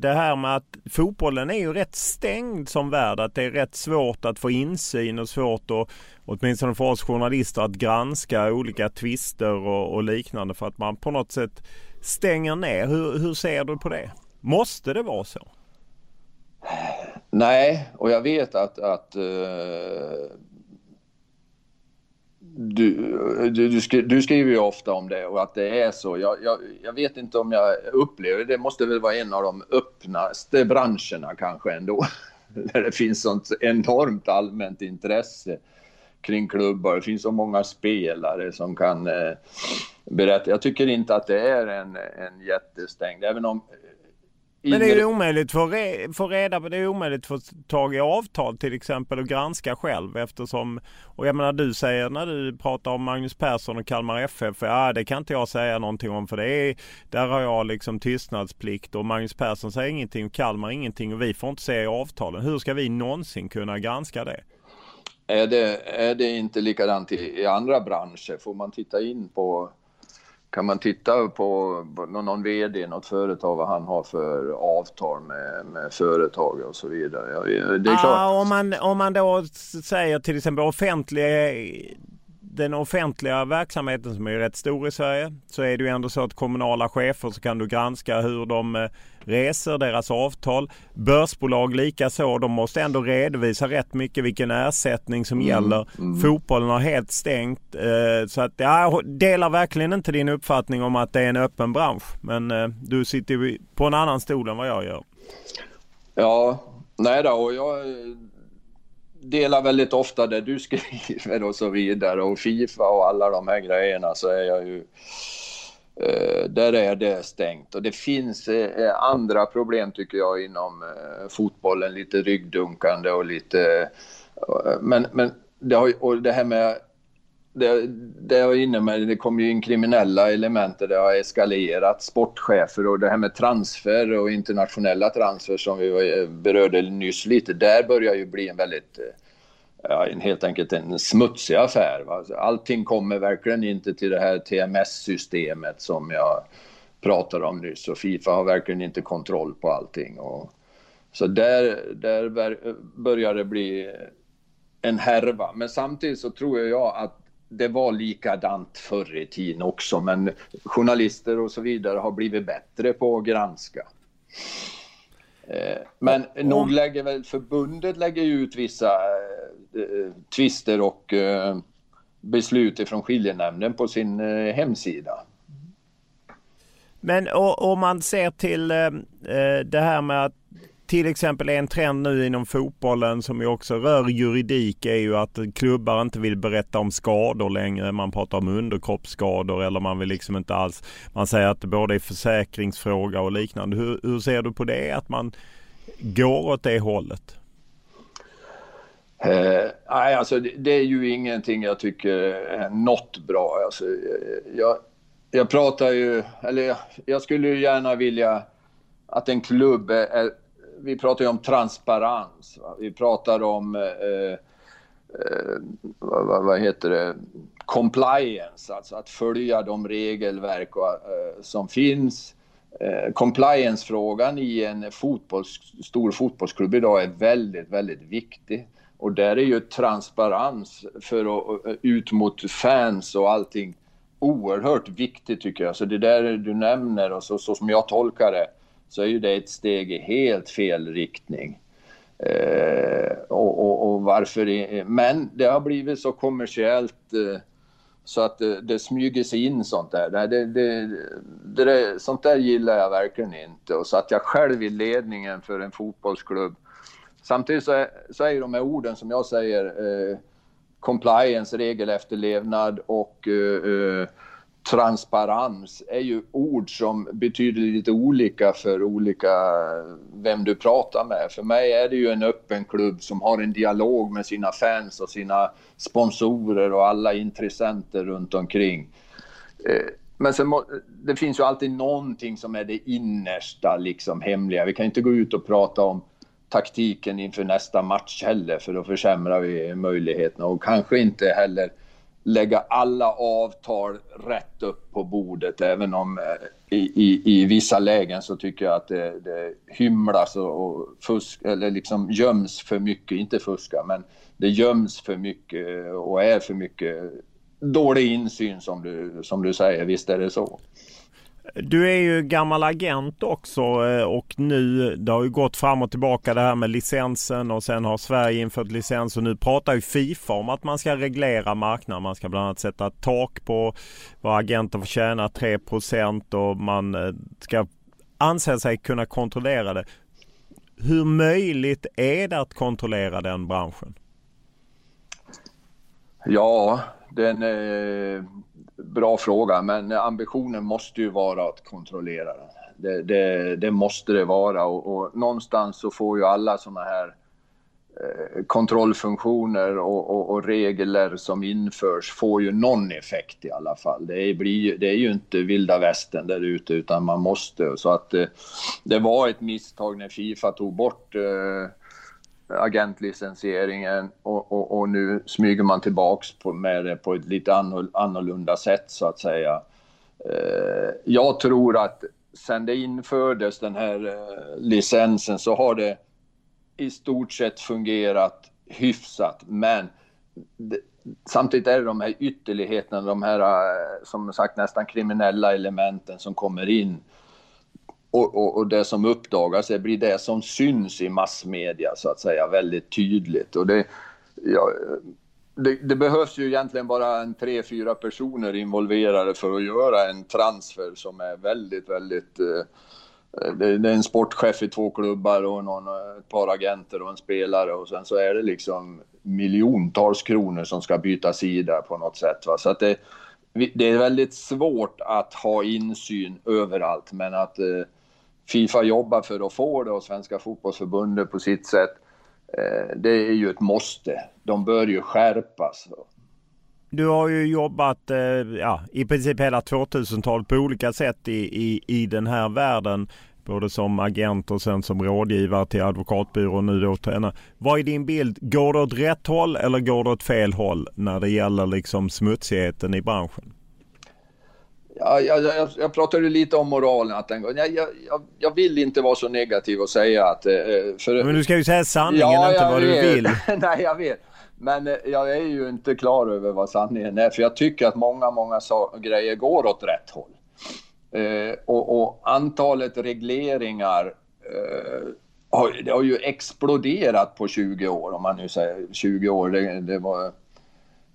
S4: det här med att fotbollen är ju rätt stängd som värld. Att det är rätt svårt att få insyn och svårt att, åtminstone för oss journalister, att granska olika tvister och, och liknande för att man på något sätt stänger ner. Hur, hur ser du på det? Måste det vara så?
S3: Nej, och jag vet att, att uh, du, du, du, skri, du, skriver ju ofta om det och att det är så. Jag, jag, jag, vet inte om jag upplever det. Det måste väl vara en av de öppnaste branscherna kanske ändå. Där det finns sånt enormt allmänt intresse kring klubbar. Det finns så många spelare som kan eh, berätta. Jag tycker inte att det är en, en jättestängd, även om
S4: men det är ju omöjligt för att få reda på, det är omöjligt för att tag i avtal till exempel och granska själv eftersom, och jag menar du säger när du pratar om Magnus Persson och Kalmar FF, ja det kan inte jag säga någonting om för det är, där har jag liksom tystnadsplikt och Magnus Persson säger ingenting och Kalmar ingenting och vi får inte se i avtalen. Hur ska vi någonsin kunna granska det?
S3: Är det, är det inte likadant i, i andra branscher? Får man titta in på kan man titta på någon VD, något företag, vad han har för avtal med, med företag och så vidare. Ja, det är klart.
S4: Ah, om, man, om man då säger till exempel offentlig den offentliga verksamheten som är rätt stor i Sverige så är det ju ändå så att kommunala chefer så kan du granska hur de eh, reser, deras avtal. Börsbolag lika så. De måste ändå redovisa rätt mycket vilken ersättning som mm. gäller. Mm. Fotbollen har helt stängt. Eh, så att jag delar verkligen inte din uppfattning om att det är en öppen bransch. Men eh, du sitter ju på en annan stol än vad jag gör.
S3: Ja, nej då. Och jag delar väldigt ofta det du skriver och så vidare. Och Fifa och alla de här grejerna så är jag ju eh, där är det stängt. Och det finns eh, eh andra problem tycker jag inom eh, fotbollen, lite ryggdunkande och lite eh, men, men det, har, och det här med det, det jag är inne med, det kommer ju in kriminella element det har eskalerat. Sportchefer och det här med transfer och internationella transfer som vi eh, berörde nyss lite. Där börjar ju bli en väldigt, eh, ja, en, helt enkelt en smutsig affär. Va? Allting kommer verkligen inte till det här TMS-systemet som jag pratade om nyss och Fifa har verkligen inte kontroll på allting. Och, så där, där eh, börjar det bli en härva. Men samtidigt så tror jag att det var likadant förr i tiden också, men journalister och så vidare har blivit bättre på att granska. Eh, men nog lägger väl förbundet lägger ut vissa eh, tvister och eh, beslut ifrån skiljenämnden på sin eh, hemsida.
S4: Men om man ser till eh, det här med att till exempel en trend nu inom fotbollen som ju också rör juridik är ju att klubbar inte vill berätta om skador längre. Man pratar om underkroppsskador eller man vill liksom inte alls. Man säger att det både är försäkringsfråga och liknande. Hur, hur ser du på det? Att man går åt det hållet?
S3: Eh, nej, alltså det, det, är ju ingenting jag tycker är något bra. Alltså, jag, jag pratar ju, eller jag, jag skulle ju gärna vilja att en klubb är, vi pratar ju om transparens. Va? Vi pratar om, eh, eh, vad, vad, heter det, compliance, alltså att följa de regelverk och, eh, som finns. Eh, compliance-frågan i en fotbolls, stor fotbollsklubb idag är väldigt, väldigt viktig. Och där är ju transparens för att, eh, ut mot fans och allting oerhört viktigt tycker jag. Så det där du nämner och så, så som jag tolkar det så är ju det ett steg i helt fel riktning. Eh, och, och, och, varför? Men det har blivit så kommersiellt eh, så att det, det smyger sig in sånt där. Det, det, det, sånt där gillar jag verkligen inte. Och så att jag själv i ledningen för en fotbollsklubb. Samtidigt så är, så är de här orden som jag säger eh, compliance, regelefterlevnad och eh, eh transparens är ju ord som betyder lite olika för olika vem du pratar med. För mig är det ju en öppen klubb som har en dialog med sina fans och sina sponsorer och alla intressenter runt omkring. Eh, men sen må, det finns ju alltid någonting som är det innersta, liksom hemliga. Vi kan inte gå ut och prata om taktiken inför nästa match heller, för då försämrar vi möjligheterna och kanske inte heller lägga alla avtal rätt upp på bordet. Även om eh, i, i, i vissa lägen så tycker jag att det, det hymlas och, och fusk eller liksom göms för mycket, inte fuska men det göms för mycket och är för mycket dålig insyn som du, som du säger, visst är det så.
S4: Du är ju gammal agent också eh, och nu, det har ju gått fram och tillbaka det här med licensen och sen har Sverige infört licens och nu pratar ju Fifa om att man ska reglera marknaden. Man ska bland annat sätta ett tak på vad agenter får tjäna 3% och man eh, ska anse sig kunna kontrollera det. Hur möjligt är det att kontrollera den branschen?
S3: Ja, den, eh, bra fråga, men ambitionen måste ju vara att kontrollera den. Det, det, det måste det vara och, och, någonstans så får ju alla sådana här eh, kontrollfunktioner och, och, och, regler som införs får ju någon effekt i alla fall. Det är, blir, det är ju inte vilda västern där ute utan man måste. Så att eh, det var ett misstag när Fifa tog bort eh, agentlicensieringen och, och, och, nu smyger man tillbaks på, med det på ett lite annorlunda sätt så att säga. Eh, jag tror att sen det infördes den här eh, licensen så har det i stort sett fungerat hyfsat men det, samtidigt är det de här ytterligheterna, de här eh, som sagt nästan kriminella elementen som kommer in. Och, och, och, det som uppdagas det blir det som syns i massmedia så att säga väldigt tydligt. Och det, ja, det, det, behövs ju egentligen bara en tre, fyra personer involverade för att göra en transfer som är väldigt, väldigt eh, det, det, är en sportchef i två klubbar och någon, ett par agenter och en spelare och sen så är det liksom miljontals kronor som ska byta sida på något sätt. Va? Så att det, det är väldigt svårt att ha insyn överallt men att eh, Fifa jobbar för att få det och Svenska fotbollsförbundet på sitt sätt eh, det är ju ett måste. De bör ju skärpas.
S4: Du har ju jobbat eh, ja, i princip hela 2000-talet på olika sätt i, i, i den här världen. Både som agent och sen som rådgivare till advokatbyrån nu då tränare. Vad är din bild? Går det åt rätt håll eller går det åt fel håll när det gäller liksom smutsigheten i branschen?
S3: Ja, jag, jag, jag pratade lite om moralen att den jag, jag, jag vill inte vara så negativ och säga att... Eh,
S4: för, Men du ska ju säga sanningen, ja, inte vad vet. du vill.
S3: Nej, jag vet. Men eh, jag är ju inte klar över vad sanningen är, för jag tycker att många, många grejer går åt rätt håll. Eh, och, och, antalet regleringar eh, har, det har ju exploderat på 20 år, om man nu säger 20 år. Det, det var,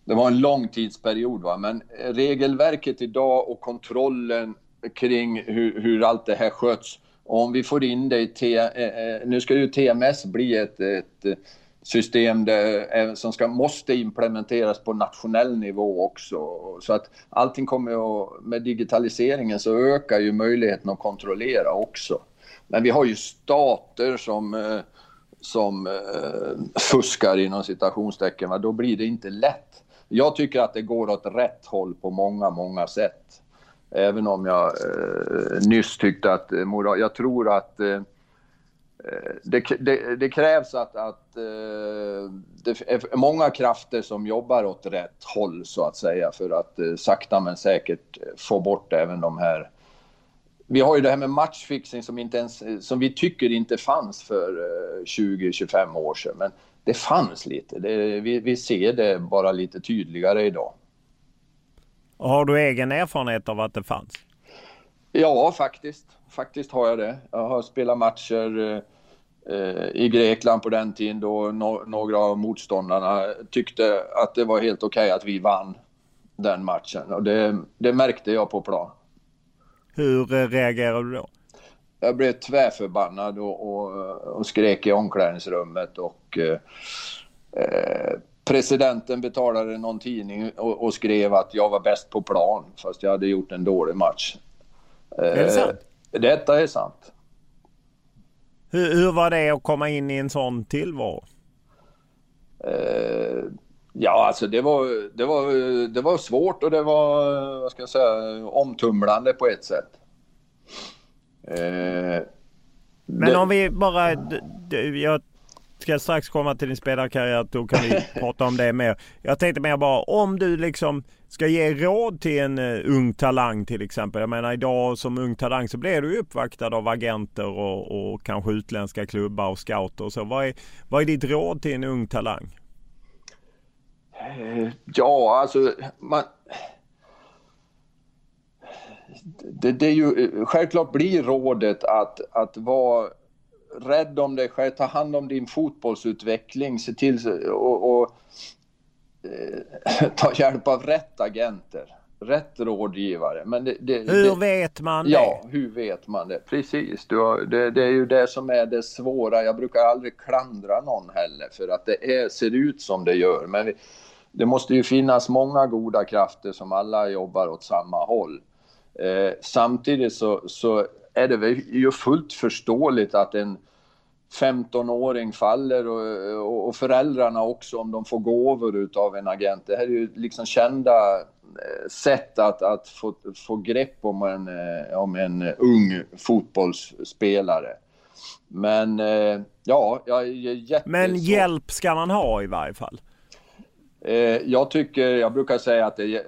S3: det var en lång tidsperiod, va? men eh, regelverket idag och kontrollen kring hur, hur allt det här sköts. Och om vi får in det i T, eh, eh nu ska ju TMS bli ett, ett eh, system där, som ska, måste implementeras på nationell nivå också. Så att allting kommer att, med digitaliseringen så ökar ju möjligheten att kontrollera också. Men vi har ju stater som, eh, som eh, fuskar inom citationstecken, då blir det inte lätt. Jag tycker att det går åt rätt håll på många, många sätt. Även om jag eh, nyss tyckte att eh, moral, jag tror att Eh, eh det, det, det, krävs att, att eh, det är många krafter som jobbar åt rätt håll så att säga för att eh, sakta men säkert eh, få bort även de här vi har ju det här med matchfixing som, inte ens, som vi tycker inte fanns för 20-25 år sedan. Men det fanns lite. Det, vi, vi ser det bara lite tydligare idag.
S4: har du egen erfarenhet av att det fanns?
S3: Ja, faktiskt. Faktiskt har jag det. Jag har spelat matcher Eh, i Grekland på den tiden då no några av motståndarna tyckte att det var helt okej okay att vi vann den matchen och det, det märkte jag på plan.
S4: Hur eh, reagerade du då?
S3: Jag blev tvärförbannad och, och, och skrek i omklädningsrummet och eh, eh, presidenten betalade någon tidning och, och, skrev att jag var bäst på plan fast jag hade gjort en dålig match.
S4: Eh, är det sant?
S3: Detta är sant.
S4: Hur, hur var det att komma in i en sån tillvaro?
S3: Uh, ja, alltså det var, det, var, det var svårt och det var, vad ska jag säga, omtumlande på ett sätt.
S4: Uh, Men det... om vi bara, jag ska strax komma till din spelarkarriär, då kan vi prata om det mer. Jag tänkte mer bara om du liksom ska ge råd till en uh, ung talang till exempel. Jag menar idag som ung talang så blir du uppvaktad av agenter och, och kanske utländska klubbar och scouter och så. Vad är, vad är ditt råd till en ung talang?
S3: Uh, ja, alltså man... Det, det, är ju, självklart blir rådet att, att vara rädd om dig själv, ta hand om din fotbollsutveckling, se till och, och eh, ta hjälp av rätt agenter, rätt rådgivare.
S4: Men det, det, hur vet man det?
S3: Ja, hur vet man det? Precis, du har, det, det, är ju det som är det svåra. Jag brukar aldrig klandra någon heller för att det är, ser ut som det gör. Men det måste ju finnas många goda krafter som alla jobbar åt samma håll. Eh, samtidigt så, så är det väl ju fullt förståeligt att en 15-åring faller och, och, föräldrarna också om de får gåvor utav en agent. Det här är ju liksom kända eh, sätt att, att få, få grepp om en, eh, om en ung fotbollsspelare. Men eh, ja, jag är jätte...
S4: Men hjälp ska man ha i varje fall?
S3: Jag tycker, jag brukar säga att det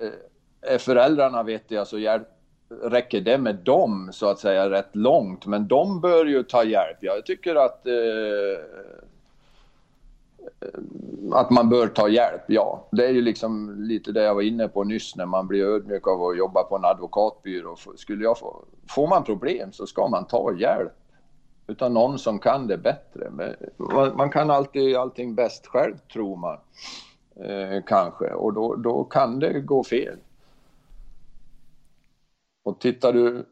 S3: är föräldrarna vettiga så hjälp, räcker det med dem så att säga rätt långt. Men de bör ju ta hjälp. Jag tycker att eh, eh, att man bör ta hjälp, ja. Det är ju liksom lite det jag var inne på nyss när man blir ödmjuk av att jobba på en advokatbyrå. Skulle jag få, får man problem så ska man ta hjälp utan någon som kan det bättre. Men man kan alltid allting bäst själv, tror man. Eh, kanske. Och då, då kan det gå fel. Och tittar du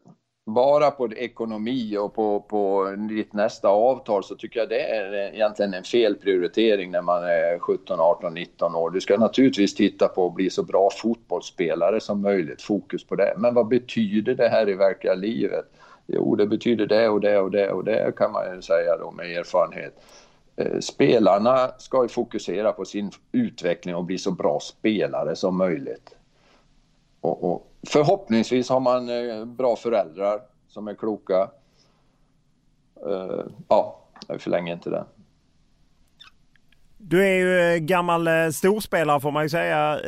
S3: bara på ekonomi och på, på ditt nästa avtal så tycker jag det är egentligen en fel prioritering när man är 17, 18, 19 år. Du ska naturligtvis titta på att bli så bra fotbollsspelare som möjligt, fokus på det. Men vad betyder det här i verkliga livet? Jo, det betyder det och det och det och det kan man ju säga då med erfarenhet. Eh, spelarna ska ju fokusera på sin utveckling och bli så bra spelare som möjligt. Och, och förhoppningsvis har man eh, bra föräldrar som är kloka. Uh, ja, jag förlänger inte det.
S4: Du är ju gammal storspelare får man ju säga.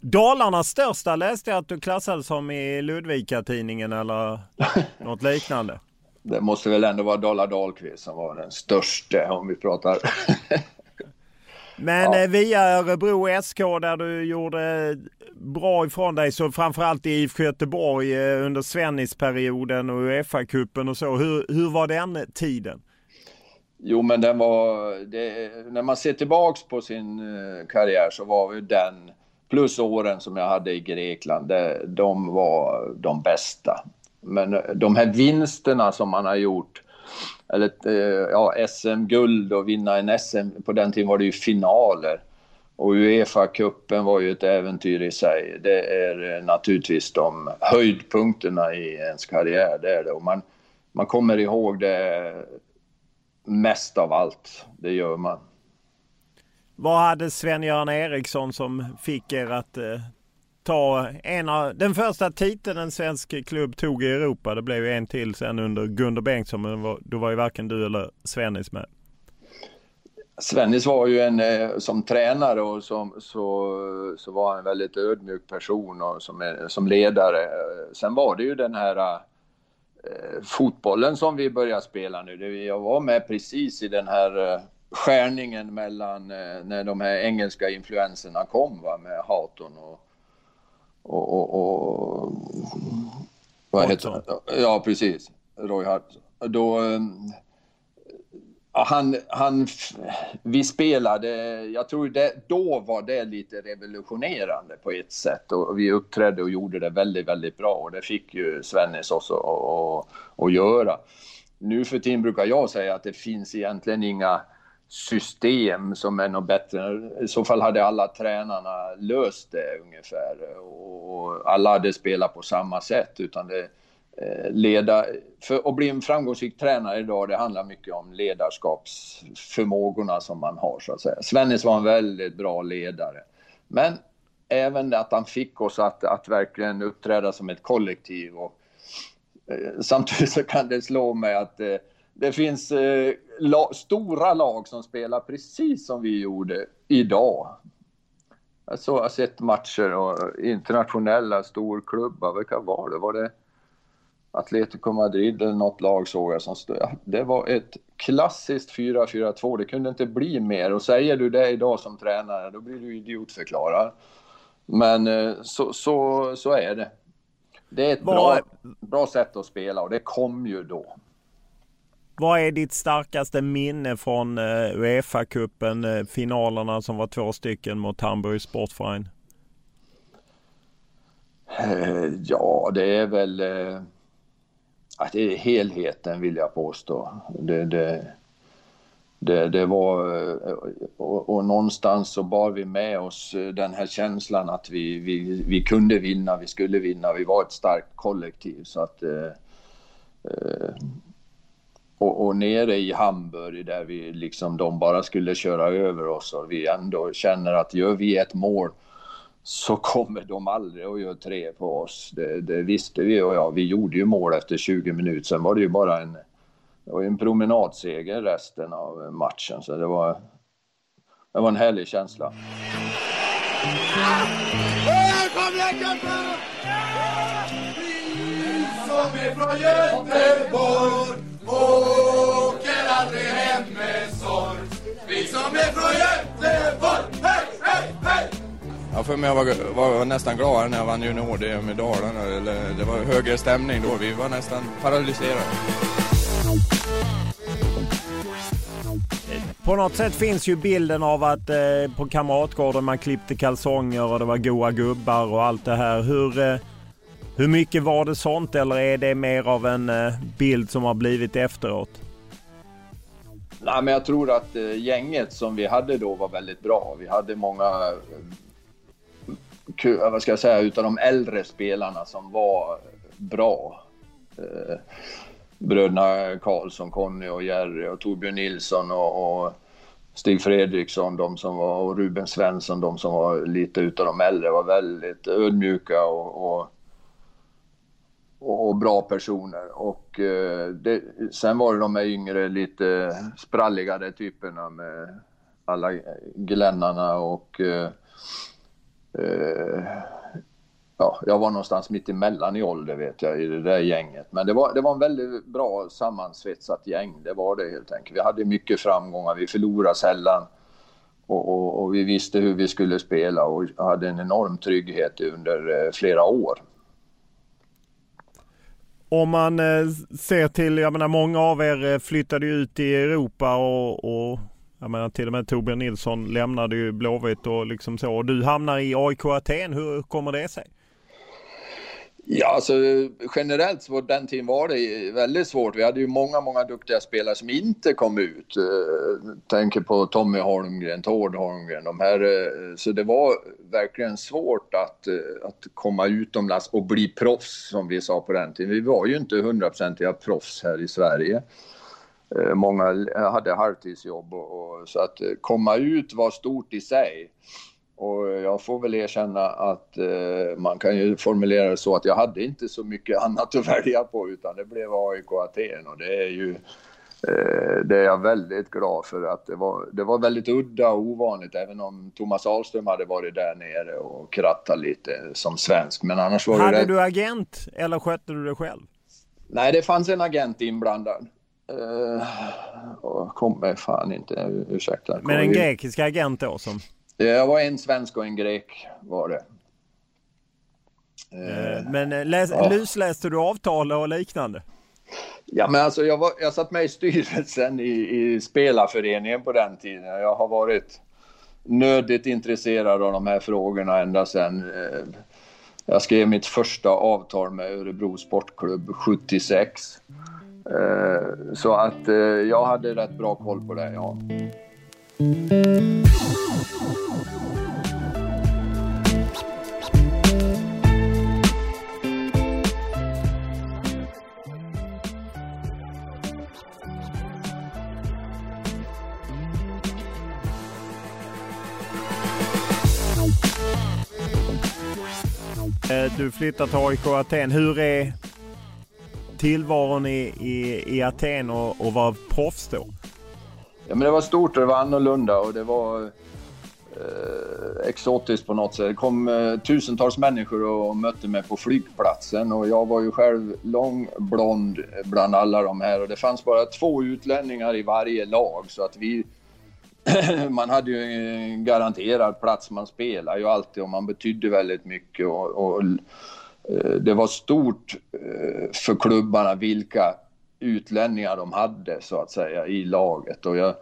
S4: Dalarnas största läste jag att du klassades som i Ludvika-tidningen eller något liknande.
S3: Det måste väl ändå vara Dala Dahlqvist som var den största om vi pratar
S4: Men ja. Eh, via Örebro SK där du gjorde bra ifrån dig, så framförallt i IFK Göteborg eh, under Svennis-perioden och Uefa-cupen och så. Hur, hur var den tiden?
S3: Jo, men den var... Det, när man ser tillbaks på sin eh, karriär så var ju den, plus åren som jag hade i Grekland, det, de var de bästa. Men de här vinsterna som man har gjort eller eh, ja, SM-guld och vinna en SM. På den tiden var det ju finaler. Och Uefa-cupen var ju ett äventyr i sig. Det är eh, naturligtvis de höjdpunkterna i ens karriär. Det är det. Och man, man kommer ihåg det mest av allt. Det gör man.
S4: Vad hade Sven-Göran Eriksson som fick er att eh, ta en av, den första titeln en svensk klubb tog i Europa. Det blev ju en till sen under Gunder Bengtsson men var, då var ju varken du eller Svennis med.
S3: Svennis var ju en, eh, som tränare och som, så, så var han en väldigt ödmjuk person och som, eh, som ledare. Sen var det ju den här eh, fotbollen som vi började spela nu. Jag var med precis i den här eh, skärningen mellan eh, när de här engelska influenserna kom va, med Houghton och och, och, och vad heter det? Ja, precis. Roy Hart. Då, han, han, vi spelade, jag tror det, då var det lite revolutionerande på ett sätt och vi uppträdde och gjorde det väldigt, väldigt bra och det fick ju Svennis också att göra. Nu för tiden brukar jag säga att det finns egentligen inga system som är något bättre. I så fall hade alla tränarna löst det ungefär och alla hade spelat på samma sätt utan det eh, leda, för att bli en framgångsrik tränare idag, det handlar mycket om ledarskapsförmågorna som man har så att säga. Svennis var en väldigt bra ledare. Men även att han fick oss att, att verkligen uppträda som ett kollektiv och eh, samtidigt så kan det slå mig att eh, det finns eh, la, stora lag som spelar precis som vi gjorde idag. Jag, så, jag har sett matcher och internationella storklubbar. Vilka var det? Var det Atletico Madrid eller något lag såg jag som stod. Det var ett klassiskt 4-4-2. Det kunde inte bli mer. Och säger du det idag som tränare, då blir du idiotförklarad. Men eh, så, så, så är det. Det är ett bra, bra sätt att spela och det kom ju då.
S4: Vad är ditt starkaste minne från eh, Uefa-cupen, eh, finalerna som var två stycken mot Hamburg Sportverein?
S3: Eh, ja, det är väl att det är helheten vill jag påstå. Det, det, det, det var och, och, någonstans så bar vi med oss den här känslan att vi, vi, vi kunde vinna, vi skulle vinna, vi var ett starkt kollektiv så att och, och nere i Hamburg där vi liksom de bara skulle köra över oss och vi ändå känner att gör vi ett mål så kommer de aldrig att göra tre på oss. Det, det visste vi och ja, vi gjorde ju mål efter 20 minuter. Sen var det ju bara en, var en promenadseger resten av matchen så det var, det var en härlig känsla. Vi som är från Göteborg åker aldrig hem med sorg. Vi
S6: som är från Göteborg, hej, hej, hej!
S7: Ja, för mig var, var nästan gladare när jag vann junior med Dalarna. Eller, det var högre stämning då. Vi var nästan paralyserade.
S4: På något sätt finns ju bilden av att eh, på Kamratgården man klippte kalsonger och det var goa gubbar och allt det här. Hur, eh, hur mycket var det sånt eller är det mer av en eh, bild som har blivit efteråt?
S3: Nej, men jag tror att eh, gänget som vi hade då var väldigt bra. Vi hade många, eh, vad ska jag säga, utav de äldre spelarna som var bra. Bröderna Karlsson, Conny och Jerry och Torbjörn Nilsson och, och Stig Fredriksson, de som var, och Ruben Svensson, de som var lite utav de äldre, var väldigt ödmjuka och, och, och bra personer. Och eh, det, sen var det de här yngre, lite spralligare typerna med alla glännarna och eh, eh, ja, jag var någonstans mitt emellan i ålder vet jag i det där gänget. Men det var, det var en väldigt bra sammansvetsat gäng, det var det helt enkelt. Vi hade mycket framgångar, vi förlorade sällan. Och, och, och vi visste hur vi skulle spela och hade en enorm trygghet under eh, flera år.
S4: Om man eh, ser till, jag menar många av er eh, flyttade flyttade ut i Europa och, och jag menar till och med Torbjörn Nilsson lämnade ju Blåvitt och liksom så. Och du hamnar i AIK Aten, hur kommer det sig?
S3: Ja, alltså generellt så den tiden var det väldigt svårt. Vi hade ju många, många duktiga spelare som inte kom ut. Eh, tänker på Tommy Holmgren, Tord Holmgren, de här. Eh, så det var verkligen svårt att, eh, att komma utomlands och bli proffs som vi sa på den tiden. Vi var ju inte hundraprocentiga proffs här i Sverige. Många hade halvtidsjobb och, och, så att komma ut var stort i sig. Och jag får väl erkänna att eh, man kan ju formulera det så att jag hade inte så mycket annat att välja på utan det blev AIK Aten och det är ju eh, det är jag väldigt glad för att det var, det var väldigt udda och ovanligt även om Thomas Ahlström hade varit där nere och krattat lite som svensk. Men annars var
S4: hade
S3: det...
S4: du agent eller skötte du det själv?
S3: Nej, det fanns en agent inblandad. Uh, och kom mig fan inte, ursäkta.
S4: Men en grekisk agent då som?
S3: Det var en svensk och en grek var det.
S4: Eh, men eh, läs, ja. lusläste du avtal och liknande?
S3: Ja, men alltså jag, var, jag satt med i styrelsen i, i spelarföreningen på den tiden. Jag har varit nödigt intresserad av de här frågorna ända sedan eh, jag skrev mitt första avtal med Örebro Sportklubb 76. Så att jag hade rätt bra koll på det, ja.
S4: Eh, du flyttar till AIK Aten. Hur är tillvaron i, i, i Aten och, och vara proffs då?
S3: Ja, men det var stort och det var annorlunda och det var eh, exotiskt på något sätt. Det kom eh, tusentals människor och mötte mig på flygplatsen och jag var ju själv lång, blond bland alla de här och det fanns bara två utlänningar i varje lag så att vi man hade ju en garanterad plats. Man spelar ju alltid och man betydde väldigt mycket. Och, och eh, det var stort eh, för klubbarna vilka utlänningar de hade så att säga i laget. Och jag,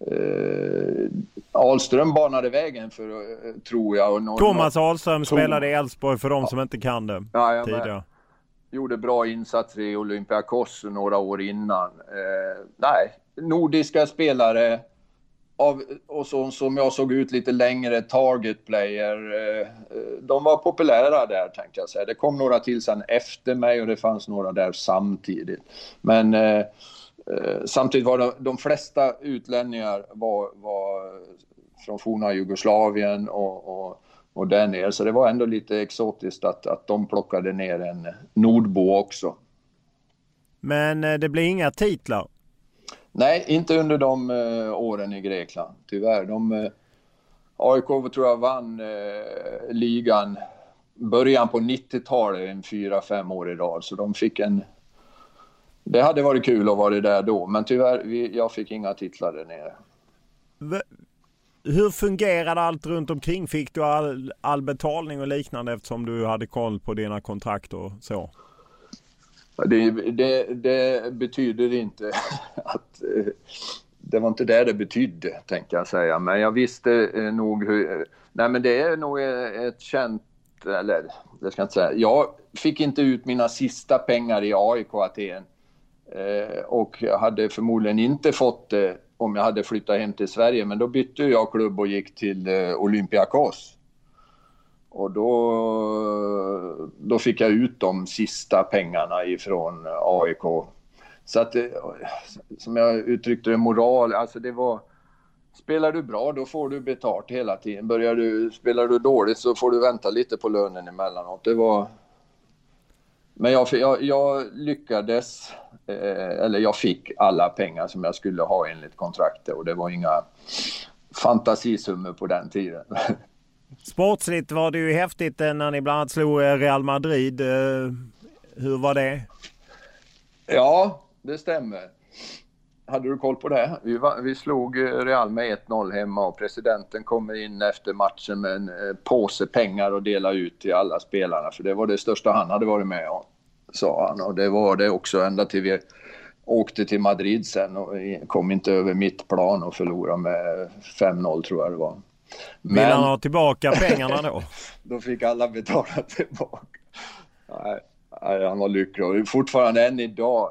S3: eh, Ahlström banade vägen för, eh, tror jag. Och
S4: någon, Thomas Ahlström Tom... spelade i Elfsborg för de ja. som inte kan det ja, tidigare.
S3: Gjorde bra insatser i Olympiakos några år innan. Eh, nej, nordiska spelare av, och så, som jag såg ut lite längre, target player. Eh, de var populära där tänkte jag säga. Det kom några till sen efter mig och det fanns några där samtidigt. Men eh, eh samtidigt var de, de flesta utlänningar var, var från forna Jugoslavien och, och, och där nere. Så det var ändå lite exotiskt att, att de plockade ner en nordbo också.
S4: Men eh, det blir inga titlar?
S3: Nej, inte under de uh, åren i Grekland, tyvärr. De, eh, uh, AIK tror jag vann uh, ligan början på 90-talet, en fyra, fem år i rad. Så de fick en... Det hade varit kul att vara där då, men tyvärr, vi, jag fick inga titlar där nere.
S4: Hur fungerade allt runt omkring? Fick du all, all betalning och liknande eftersom du hade koll på dina kontrakt och så?
S3: Det, det, det betyder inte att... Eh, det var inte det det betydde, tänker jag säga. Men jag visste eh, nog hur... Eh, nej, men det är nog ett känt... Eller, det ska jag inte säga. Jag fick inte ut mina sista pengar i AIK Aten. Och jag hade förmodligen inte fått det om jag hade flyttat hem till Sverige. Men då bytte jag klubb och gick till Olympiakos. Och då, då fick jag ut de sista pengarna ifrån AIK. Så att, eh, som jag uttryckte det, moral, alltså det var... Spelar du bra då får du betalt hela tiden. Börjar du, spelar du dåligt så får du vänta lite på lönen emellanåt. Det var... Men jag, jag, jag lyckades, eh, eller jag fick alla pengar som jag skulle ha enligt kontraktet och det var inga fantasisummor på den tiden.
S4: Sportsligt var det ju häftigt eh, när ni bland annat slog eh, Real Madrid. Eh, hur var det?
S3: Ja, det stämmer. Hade du koll på det? Vi, var, vi slog Real med 1-0 hemma och presidenten kommer in efter matchen med en påse pengar och delar ut till alla spelarna. För det var det största han hade varit med om, sa han. Och det var det också ända till vi åkte till Madrid sen och kom inte över mitt plan och förlorade med 5-0 tror jag det var.
S4: Men, Vill han ha tillbaka pengarna då?
S3: då fick alla betala tillbaka. Nej, nej, han var lycklig och fortfarande än idag.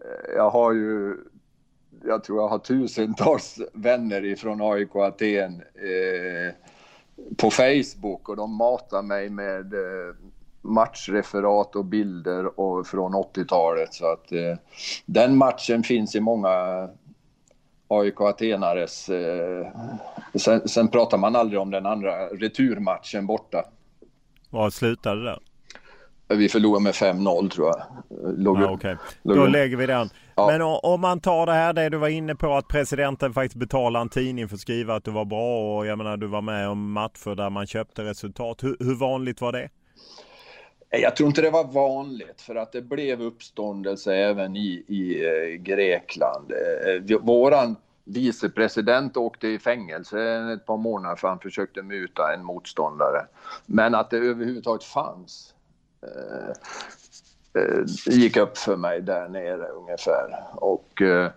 S3: Eh, jag har ju, jag tror jag har tusentals vänner ifrån AIK Aten eh, på Facebook och de matar mig med eh, matchreferat och bilder och från 80-talet. Så att eh, den matchen finns i många AIK Atenares... Eh, sen, sen pratar man aldrig om den andra returmatchen borta.
S4: Vad slutade det?
S3: Vi förlorade med 5-0 tror jag.
S4: Låg, ah, okay. låg, Då lägger vi den. Ja. Men om man tar det här det du var inne på att presidenten faktiskt betalade en tidning för att skriva att du var bra och jag menar du var med om matcher där man köpte resultat. Hur, hur vanligt var det?
S3: Eh, jag tror inte det var vanligt för att det blev uppståndelse även i, i eh, Grekland. Eh, Vår våran vicepresident åkte i fängelse ett par månader för han försökte muta en motståndare. Men att det överhuvudtaget fanns eh, eh gick upp för mig där nere ungefär. Och eh,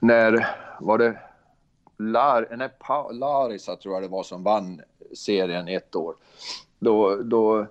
S3: när var det Lar, nej, Larisa tror jag det var som vann serien ett år. Då, då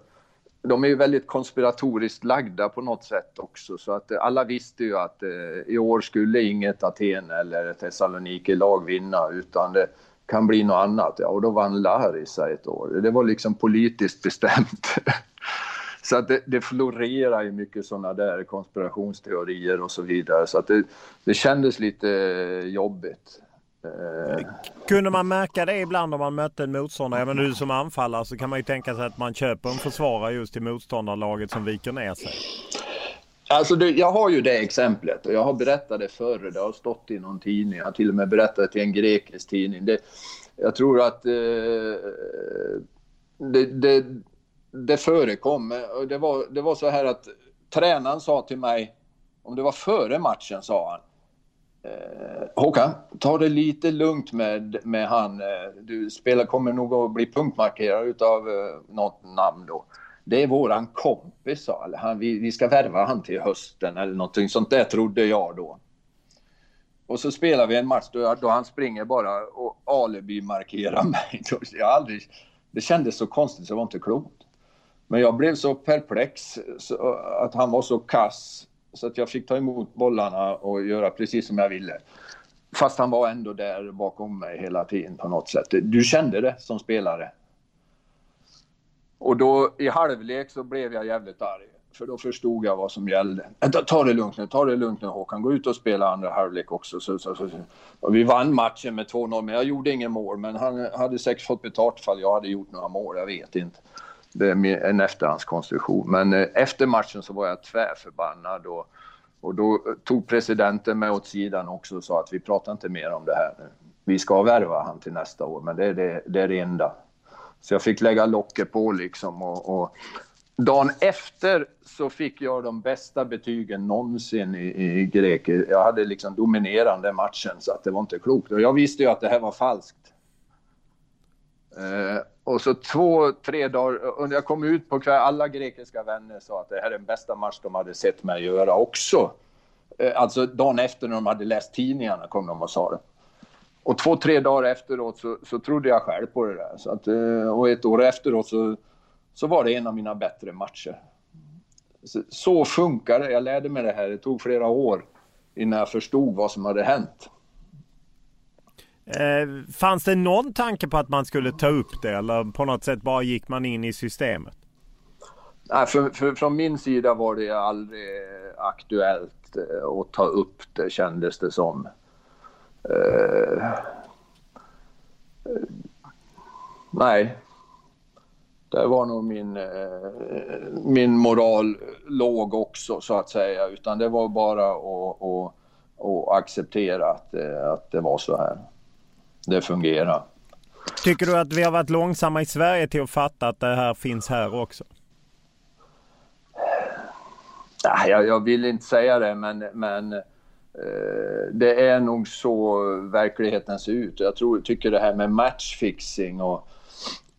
S3: de är ju väldigt konspiratoriskt lagda på något sätt också så att eh, alla visste ju att eh, i år skulle inget Aten eller Thessaloniki lag vinna utan det kan bli något annat. Ja, och då vann Larisa ett år. Det var liksom politiskt bestämt. så att det, det florerar ju mycket sådana där konspirationsteorier och så vidare så att det, det kändes lite eh, jobbigt.
S4: Eh, kunde man märka det ibland om man mötte en motståndare? Men du som anfallare så kan man ju tänka sig att man köper en försvarare just till motståndarlaget som viker ner sig.
S3: Alltså det, jag har ju det exemplet och jag har berättat det förr. Det har stått i någon tidning. Jag har till och med berättat det i en grekisk tidning. Det, jag tror att eh, det, det, det förekom. Det var, det var så här att tränaren sa till mig, om det var före matchen sa han, Eh, Håkan, ta det lite lugnt med, med han. Eh, du spelar, kommer nog att bli punktmarkerad utav eh, något namn då. Det är våran kompis sa han. Vi, vi ska värva han till hösten eller någonting sånt där trodde jag då. Och så spelar vi en match då, då han springer bara och alibi-markerar mig. Jag aldrig, det kändes så konstigt så det var inte klokt. Men jag blev så perplex så, att han var så kass så att jag fick ta emot bollarna och göra precis som jag ville. Fast han var ändå där bakom mig hela tiden på något sätt. Du kände det som spelare. Och då i halvlek så blev jag jävligt arg. För då förstod jag vad som gällde. Ta det lugnt nu, ta det lugnt nu Håkan. Gå ut och spela andra halvlek också. Så, så, så. Och vi vann matchen med 2-0, men jag gjorde ingen mål. Men han hade säkert fått betalt ifall jag hade gjort några mål, jag vet inte. Det är en efterhandskonstruktion. Men eh, efter matchen så var jag tvärförbannad och, och då tog presidenten mig åt sidan också och sa att vi pratar inte mer om det här nu. Vi ska värva han till nästa år, men det är det, det, är det enda. Så jag fick lägga locket på liksom och, och dagen efter så fick jag de bästa betygen någonsin i, i greker. Jag hade liksom dominerande matchen så att det var inte klokt. Och jag visste ju att det här var falskt. Eh, och så två, tre dagar, och när jag kom ut på kvällen, alla grekiska vänner sa att det här är den bästa match de hade sett mig göra också. Eh, alltså dagen efter när de hade läst tidningarna kom de och sa det. Och två, tre dagar efteråt så, så trodde jag själv på det där. Så att, eh, och ett år efteråt så, så var det en av mina bättre matcher. Så, så funkar det. Jag lärde mig det här. Det tog flera år innan jag förstod vad som hade hänt.
S4: Eh, fanns det någon tanke på att man skulle ta upp det eller på något sätt bara gick man in i systemet?
S3: Nej, för, för, från min sida var det aldrig aktuellt eh, att ta upp det kändes det som. Eh, nej. Det var nog min, eh, min moral låg också så att säga. Utan det var bara att, att, att acceptera att, eh, att det var så här. Det fungerar.
S4: Tycker du att vi har varit långsamma i Sverige till att fatta att det här finns här också?
S3: Nej, jag, jag vill inte säga det, men, men Eh, det är nog så verkligheten ser ut. Jag tror, tycker det här med matchfixing och,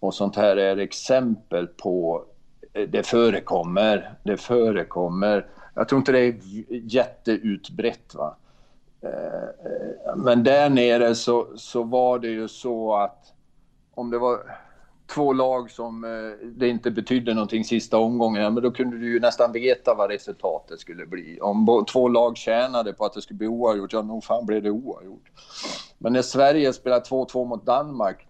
S3: och sånt här är exempel på... Eh, det förekommer. Det förekommer. Jag tror inte det är jätteutbrett. Va? Eh, eh, men där nere så, så var det ju så att om det var två lag som eh, det inte betydde någonting sista omgången, men då kunde du ju nästan veta vad resultatet skulle bli. Om två lag tjänade på att det skulle bli oavgjort, ja nog fan blev det oavgjort. Men när Sverige spelade 2-2 mot Danmark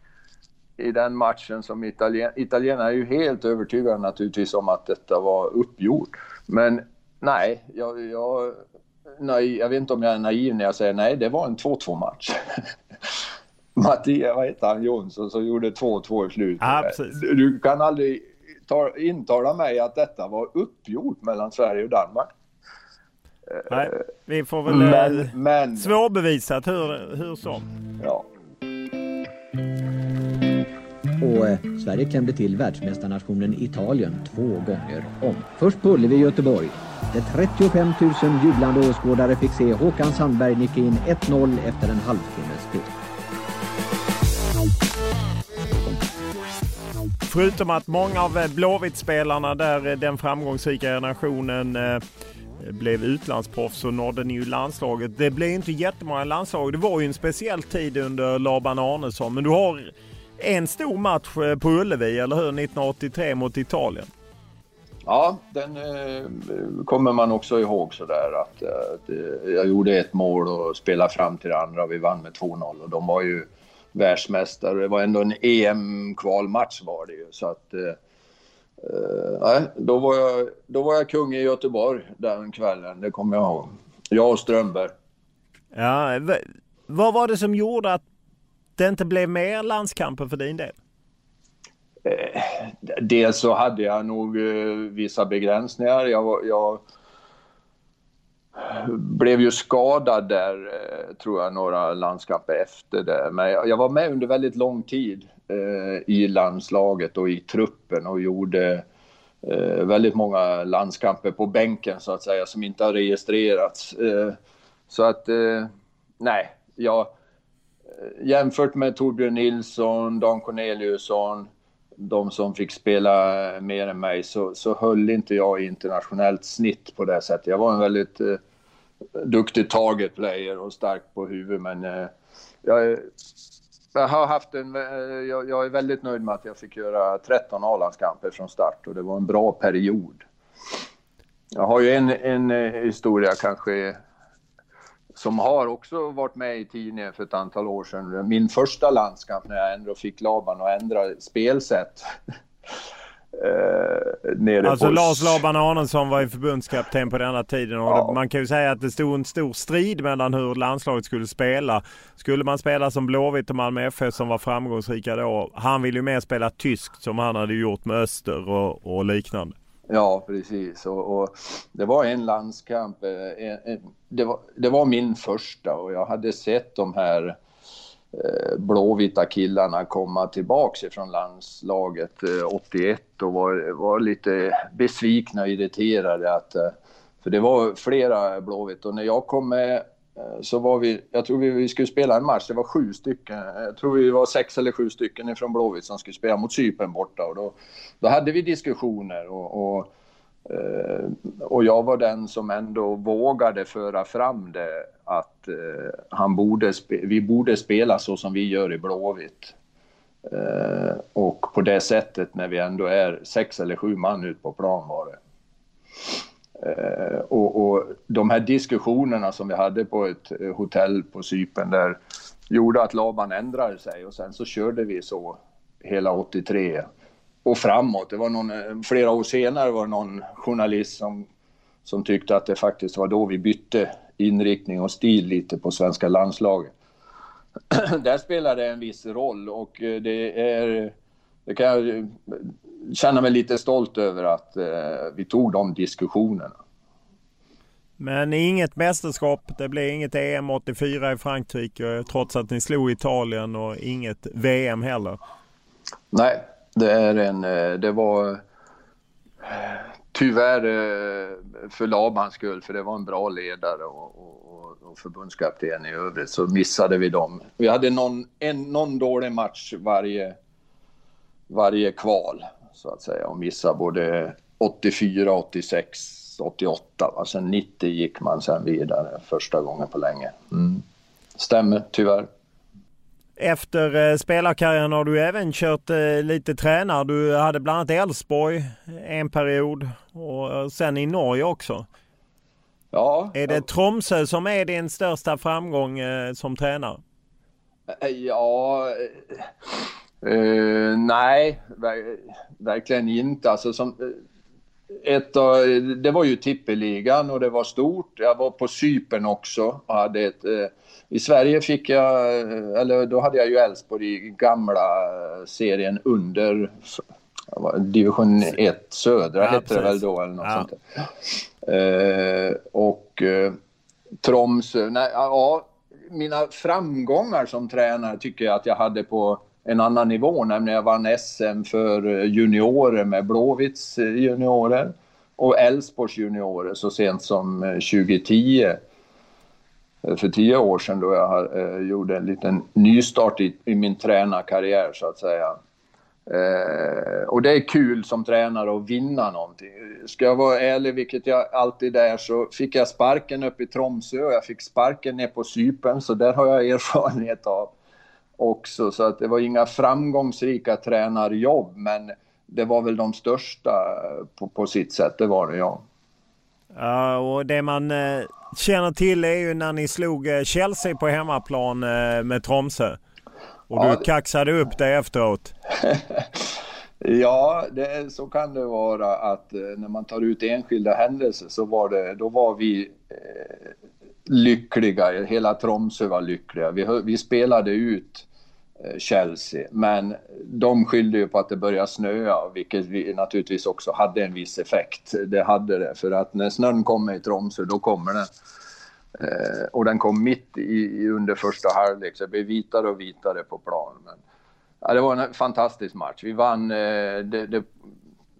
S3: i den matchen som Italien, italienarna är ju helt övertygade naturligtvis om att detta var uppgjort. Men nej, jag, jag, nej, jag vet inte om jag är naiv när jag säger nej, det var en 2-2 match. Mattias, vad heter han, Jonsson som gjorde 2-2 i slutet.
S4: Ja,
S3: du kan aldrig ta, intala mig att detta var uppgjort mellan Sverige och Danmark.
S4: Nej, vi får väl men, eh, men, svårbevisat hur, hur som.
S3: Ja.
S1: Och eh, Sverige klämde till världsmästarnationen Italien två gånger om. Först på Ullevi i Göteborg. Där 35 000 jublande åskådare fick se Håkan Sandberg nicka in 1-0 efter en halvtimmes spel.
S4: Förutom att många av eh, Blåvitt-spelarna där, eh, den framgångsrika generationen eh, blev utlandsproffs så nådde ni ju landslaget. Det blev inte jättemånga landslag. Det var ju en speciell tid under Laban Arnesson. Men du har en stor match på Ullevi, eller hur? 1983 mot Italien.
S3: Ja, den eh, kommer man också ihåg sådär att, eh, att eh, jag gjorde ett mål och spelade fram till det andra. Vi vann med 2-0 och de var ju världsmästare. Det var ändå en EM-kvalmatch var det ju. Så att, eh, eh, då, var jag, då var jag kung i Göteborg den kvällen, det kommer jag ihåg. Jag och Strömberg.
S4: Ja, vad var det som gjorde att det inte blev mer landskamper för din del?
S3: Eh, dels så hade jag nog eh, vissa begränsningar. Jag, jag blev ju skadad där, eh, tror jag, några landskamper efter det. Men jag var med under väldigt lång tid eh, i landslaget och i truppen och gjorde eh, väldigt många landskamper på bänken så att säga som inte har registrerats. Eh, så att, eh, nej, jag eh, jämfört med Torbjörn Nilsson, Dan Corneliusson, de som fick spela mer än mig så, så höll inte jag internationellt snitt på det sättet. Jag var en väldigt eh, duktig target player och stark på huvudet men eh, jag, jag, har haft en, eh, jag, jag, är väldigt nöjd med att jag fick göra 13 A-landskamper från start och det var en bra period. Jag har ju en, en eh, historia kanske som har också varit med i tidningen för ett antal år sedan. Min första landskamp när jag ändå fick Laban att ändra spelsätt.
S4: Eh, alltså på... Lars Laban Arnesson var ju förbundskapten på denna tiden och ja. man kan ju säga att det stod en stor strid mellan hur landslaget skulle spela. Skulle man spela som Blåvitt och Malmö FF som var framgångsrika då. Han ville ju mer spela tyskt som han hade gjort med Öster och, och liknande.
S3: Ja, precis. Och, och, det var en landskamp. Eh, en, en, det, var, det var min första och jag hade sett de här eh, blåvita killarna komma tillbaks ifrån landslaget eh, 81 och var, var lite besvikna och irriterade att eh, för det var flera Blåvitt och när jag kom med Eh, så var vi, jag tror vi, vi skulle spela en match, det var sju stycken, eh, jag tror vi var sex eller sju stycken ifrån Blåvitt som skulle spela mot Cypern borta och då, då hade vi diskussioner och, och, eh, och jag var den som ändå vågade föra fram det att han borde vi borde spela så som vi gör i Blåvitt. och på det sättet när vi ändå är sex eller sju man ut på plan var det. Eh, och, och, de här diskussionerna som vi hade på ett eh, hotell på Sypen där gjorde att Laban ändrade sig och sen så körde vi så hela 83 och framåt. Det var någon, eh, flera år senare var det någon journalist som, som tyckte att det faktiskt var då vi bytte inriktning och stil lite på svenska landslaget. Där spelar det en viss roll och eh, det är det kan jag känna mig lite stolt över att eh, vi tog de diskussionerna.
S4: Men inget mästerskap, det blev inget EM 84 i Frankrike trots att ni slog Italien och inget VM heller.
S3: Nej, det är en, eh, det var tyvärr eh, för Labans skull, för det var en bra ledare och, och, och förbundskapten i övrigt, så missade vi dem. Vi hade någon, en, någon dålig match varje, varje kval så att säga och missade både 84, 86, 88. Va? Sen 90 gick man sen vidare första gången på länge. Mm. Stämmer tyvärr.
S4: Efter eh, spelarkarriären har du även kört eh, lite tränare. Du hade bland annat Elfsborg en period och eh, sen i Norge också.
S3: Ja.
S4: Är det Tromsö som är din största framgång eh, som tränare?
S3: Eh, ja, nej, ver verkligen inte. Alltså, som, eh, ett, det var ju tippeligan och det var stort. Jag var på Sypen också och hade ett... Uh, I Sverige fick jag, eller då hade jag ju Elfsborg i gamla serien under division 1 södra ja, hette precis. det väl då eller något ja. sånt där. och Tromsö, nej, ja, mina framgångar som tränare tycker jag att jag hade på en annan nivå, nämligen jag vann SM för eh, juniorer med Blåvitts eh, juniorer och Elfsborgs juniorer så sent som eh, 2010. För tio år sedan då jag gjorde en liten nystart i, i min tränarkarriär så att säga. Eh, och det är kul som tränare att vinna någonting. Ska jag vara ärlig, vilket jag alltid är, så fick jag sparken upp i Tromsö och jag fick sparken ner på Sypen, så där har jag erfarenhet av också. Så att det var inga framgångsrika tränarjobb, men det var väl de största på, på sitt sätt, det var det ja.
S4: Ja, och det man eh, känner till är ju när ni slog eh, Chelsea på hemmaplan eh, med Tromsö. Och ja, du kaxade upp det efteråt.
S3: ja, det, så kan det vara att eh, när man tar ut enskilda händelser så var det, då var vi eh, lyckliga, hela Tromsö var lyckliga. Vi, vi spelade ut eh, Chelsea, men de skyllde ju på att det började snöa, vilket vi naturligtvis också hade en viss effekt. Det hade det, för att när snön kommer i Tromsö, då kommer den. Eh, och den kom mitt i, under första halvlek, så det blev vitare och vitare på planen. Men, ja, det var en fantastisk match. Vi vann. Eh, det, det,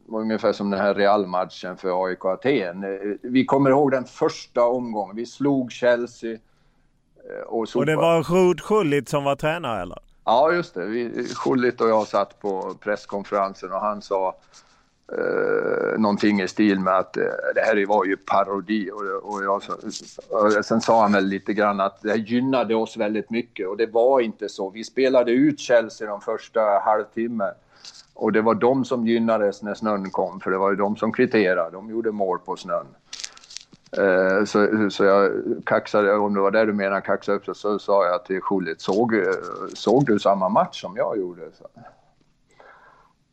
S3: var ungefär som den här Real-matchen för AIK Aten. Eh, vi kommer ihåg den första omgången. Vi slog Chelsea. Eh, och,
S4: och det var Rud Schullit som var tränare eller?
S3: Ja, just det. Vi, Schullit och jag satt på presskonferensen och han sa eh, någonting i stil med att eh, det här var ju parodi. Och, och, jag, och sen sa han väl lite grann att det gynnade oss väldigt mycket och det var inte så. Vi spelade ut Chelsea de första halvtimmen och det var de som gynnades när snön kom, för det var ju de som kvitterade. De gjorde mål på snön. Eh, så, så jag kaxade, om det var det du menar, kaxade upp så, så sa jag till Schullit, såg, såg du samma match som jag gjorde? Så.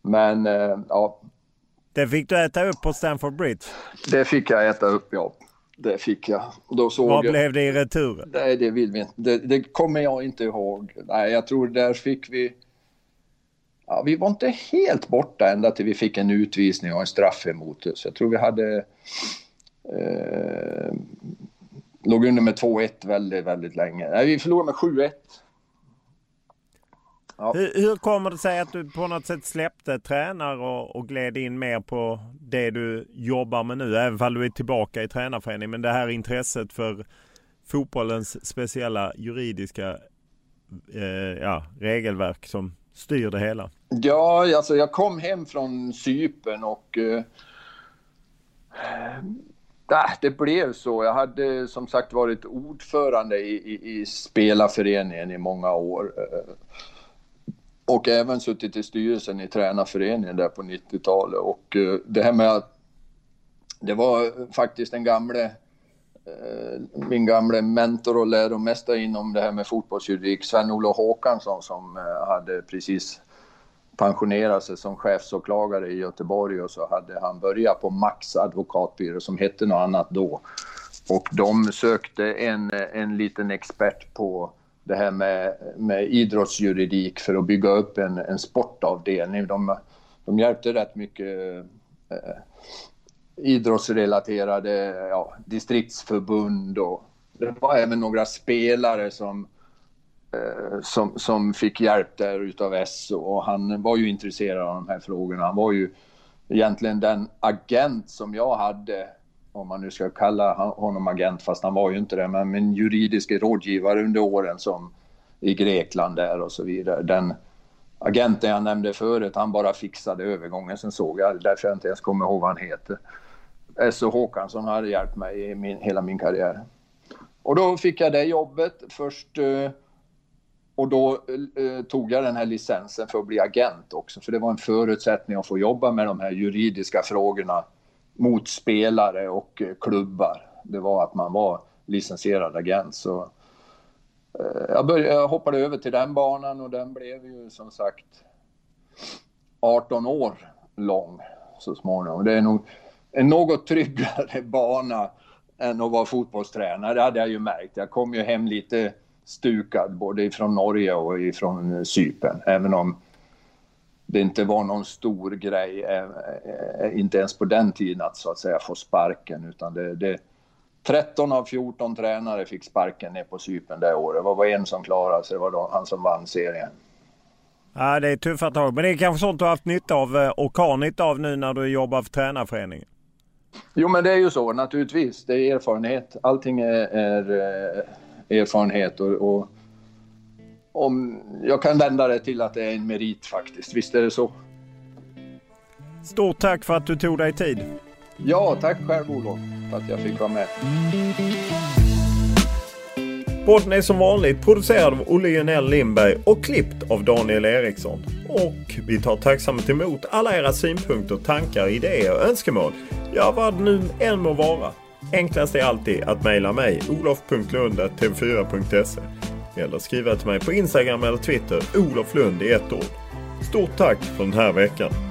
S3: Men eh, ja.
S4: Det fick du äta upp på Stamford Bridge?
S3: Det fick jag äta upp, ja. Det fick jag. Då såg
S4: Vad
S3: jag...
S4: blev det i returen?
S3: Nej, det vill vi inte. Det, det kommer jag inte ihåg. Nej, jag tror där fick vi ja, vi var inte helt borta ända till vi fick en utvisning och en straff emot oss. Jag tror vi hade... Eh, låg under med 2-1 väldigt, väldigt länge. Nej, vi förlorade med 7-1.
S4: Ja. Hur, hur, kommer det sig att du på något sätt släppte tränare och, och gled in mer på det du jobbar med nu? Även om du är tillbaka i tränarföreningen. Men det här intresset för fotbollens speciella juridiska eh, ja, regelverk som styr det hela?
S3: Ja, alltså jag kom hem från Sypen och eh, äh, det blev så. Jag hade som sagt varit ordförande i, i, i spelarföreningen i många år. Eh, och även suttit i styrelsen i tränarföreningen där på 90-talet. Och eh, det här med att det var faktiskt den gamle Eh, min gamle mentor och läromästare inom det här med fotbollsjuridik, Sven-Olof Håkansson som eh, hade precis pensionerat sig som chefsåklagare i Göteborg och så hade han börjat på Max advokatbyrå som hette något annat då. Och de sökte en, eh, en liten expert på det här med, med idrottsjuridik för att bygga upp en, en sportavdelning. De, de hjälpte rätt mycket eh, idrottsrelaterade ja, distriktsförbund och det var även några spelare som Eh, som, som fick hjälp där utav SO och han var ju intresserad av de här frågorna. Han var ju egentligen den agent som jag hade, om man nu ska kalla honom agent, fast han var ju inte det, men min juridiska rådgivare under åren som i Grekland där och så vidare. Den agenten jag nämnde förut, han bara fixade övergången. Sen såg jag, därför jag inte ens kommer ihåg vad han heter. S.O. Håkansson hade hjälpt mig i min, hela min karriär. Och då fick jag det jobbet. Först eh, och då eh, eh, tog jag den här licensen för att bli agent också, för det var en förutsättning att få jobba med de här juridiska frågorna mot spelare och klubbar. Det var att man var licensierad agent. Så, Eh, jag, började, jag hoppade över till den banan och den blev ju som sagt 18 år lång så småningom. Det är nog en något tryggare bana än att vara fotbollstränare, det hade jag ju märkt. Jag kom ju hem lite stukad både ifrån Norge och ifrån Cypern. Även om det inte var någon stor grej, eh, eh, inte ens på den tiden att så att säga få sparken. Utan det, det 13 av 14 tränare fick sparken ner på Cypern det året. Det var en som klarade sig, det var han som vann serien.
S4: Ja, det är tuffa tag. Men det är kanske sånt du har haft nytta av och har nytta av nu när du jobbar för tränarföreningen?
S3: Jo, men det är ju så naturligtvis. Det är erfarenhet. Allting är, är erfarenhet och, och om, jag kan vända det till att det är en merit faktiskt. Visst är det så.
S4: Stort tack för att du tog dig tid.
S3: Ja, tack själv Olof för att jag fick vara med.
S2: Podden är som vanligt producerad av Olle Jönell Lindberg och klippt av Daniel Eriksson. Och vi tar tacksamt emot alla era synpunkter, tankar, idéer och önskemål. Ja, vad det nu än må vara. Enklast är alltid att mejla mig olof.lund.tv4.se eller skriva till mig på Instagram eller Twitter Olof Lund i ett ord. Stort tack för den här veckan!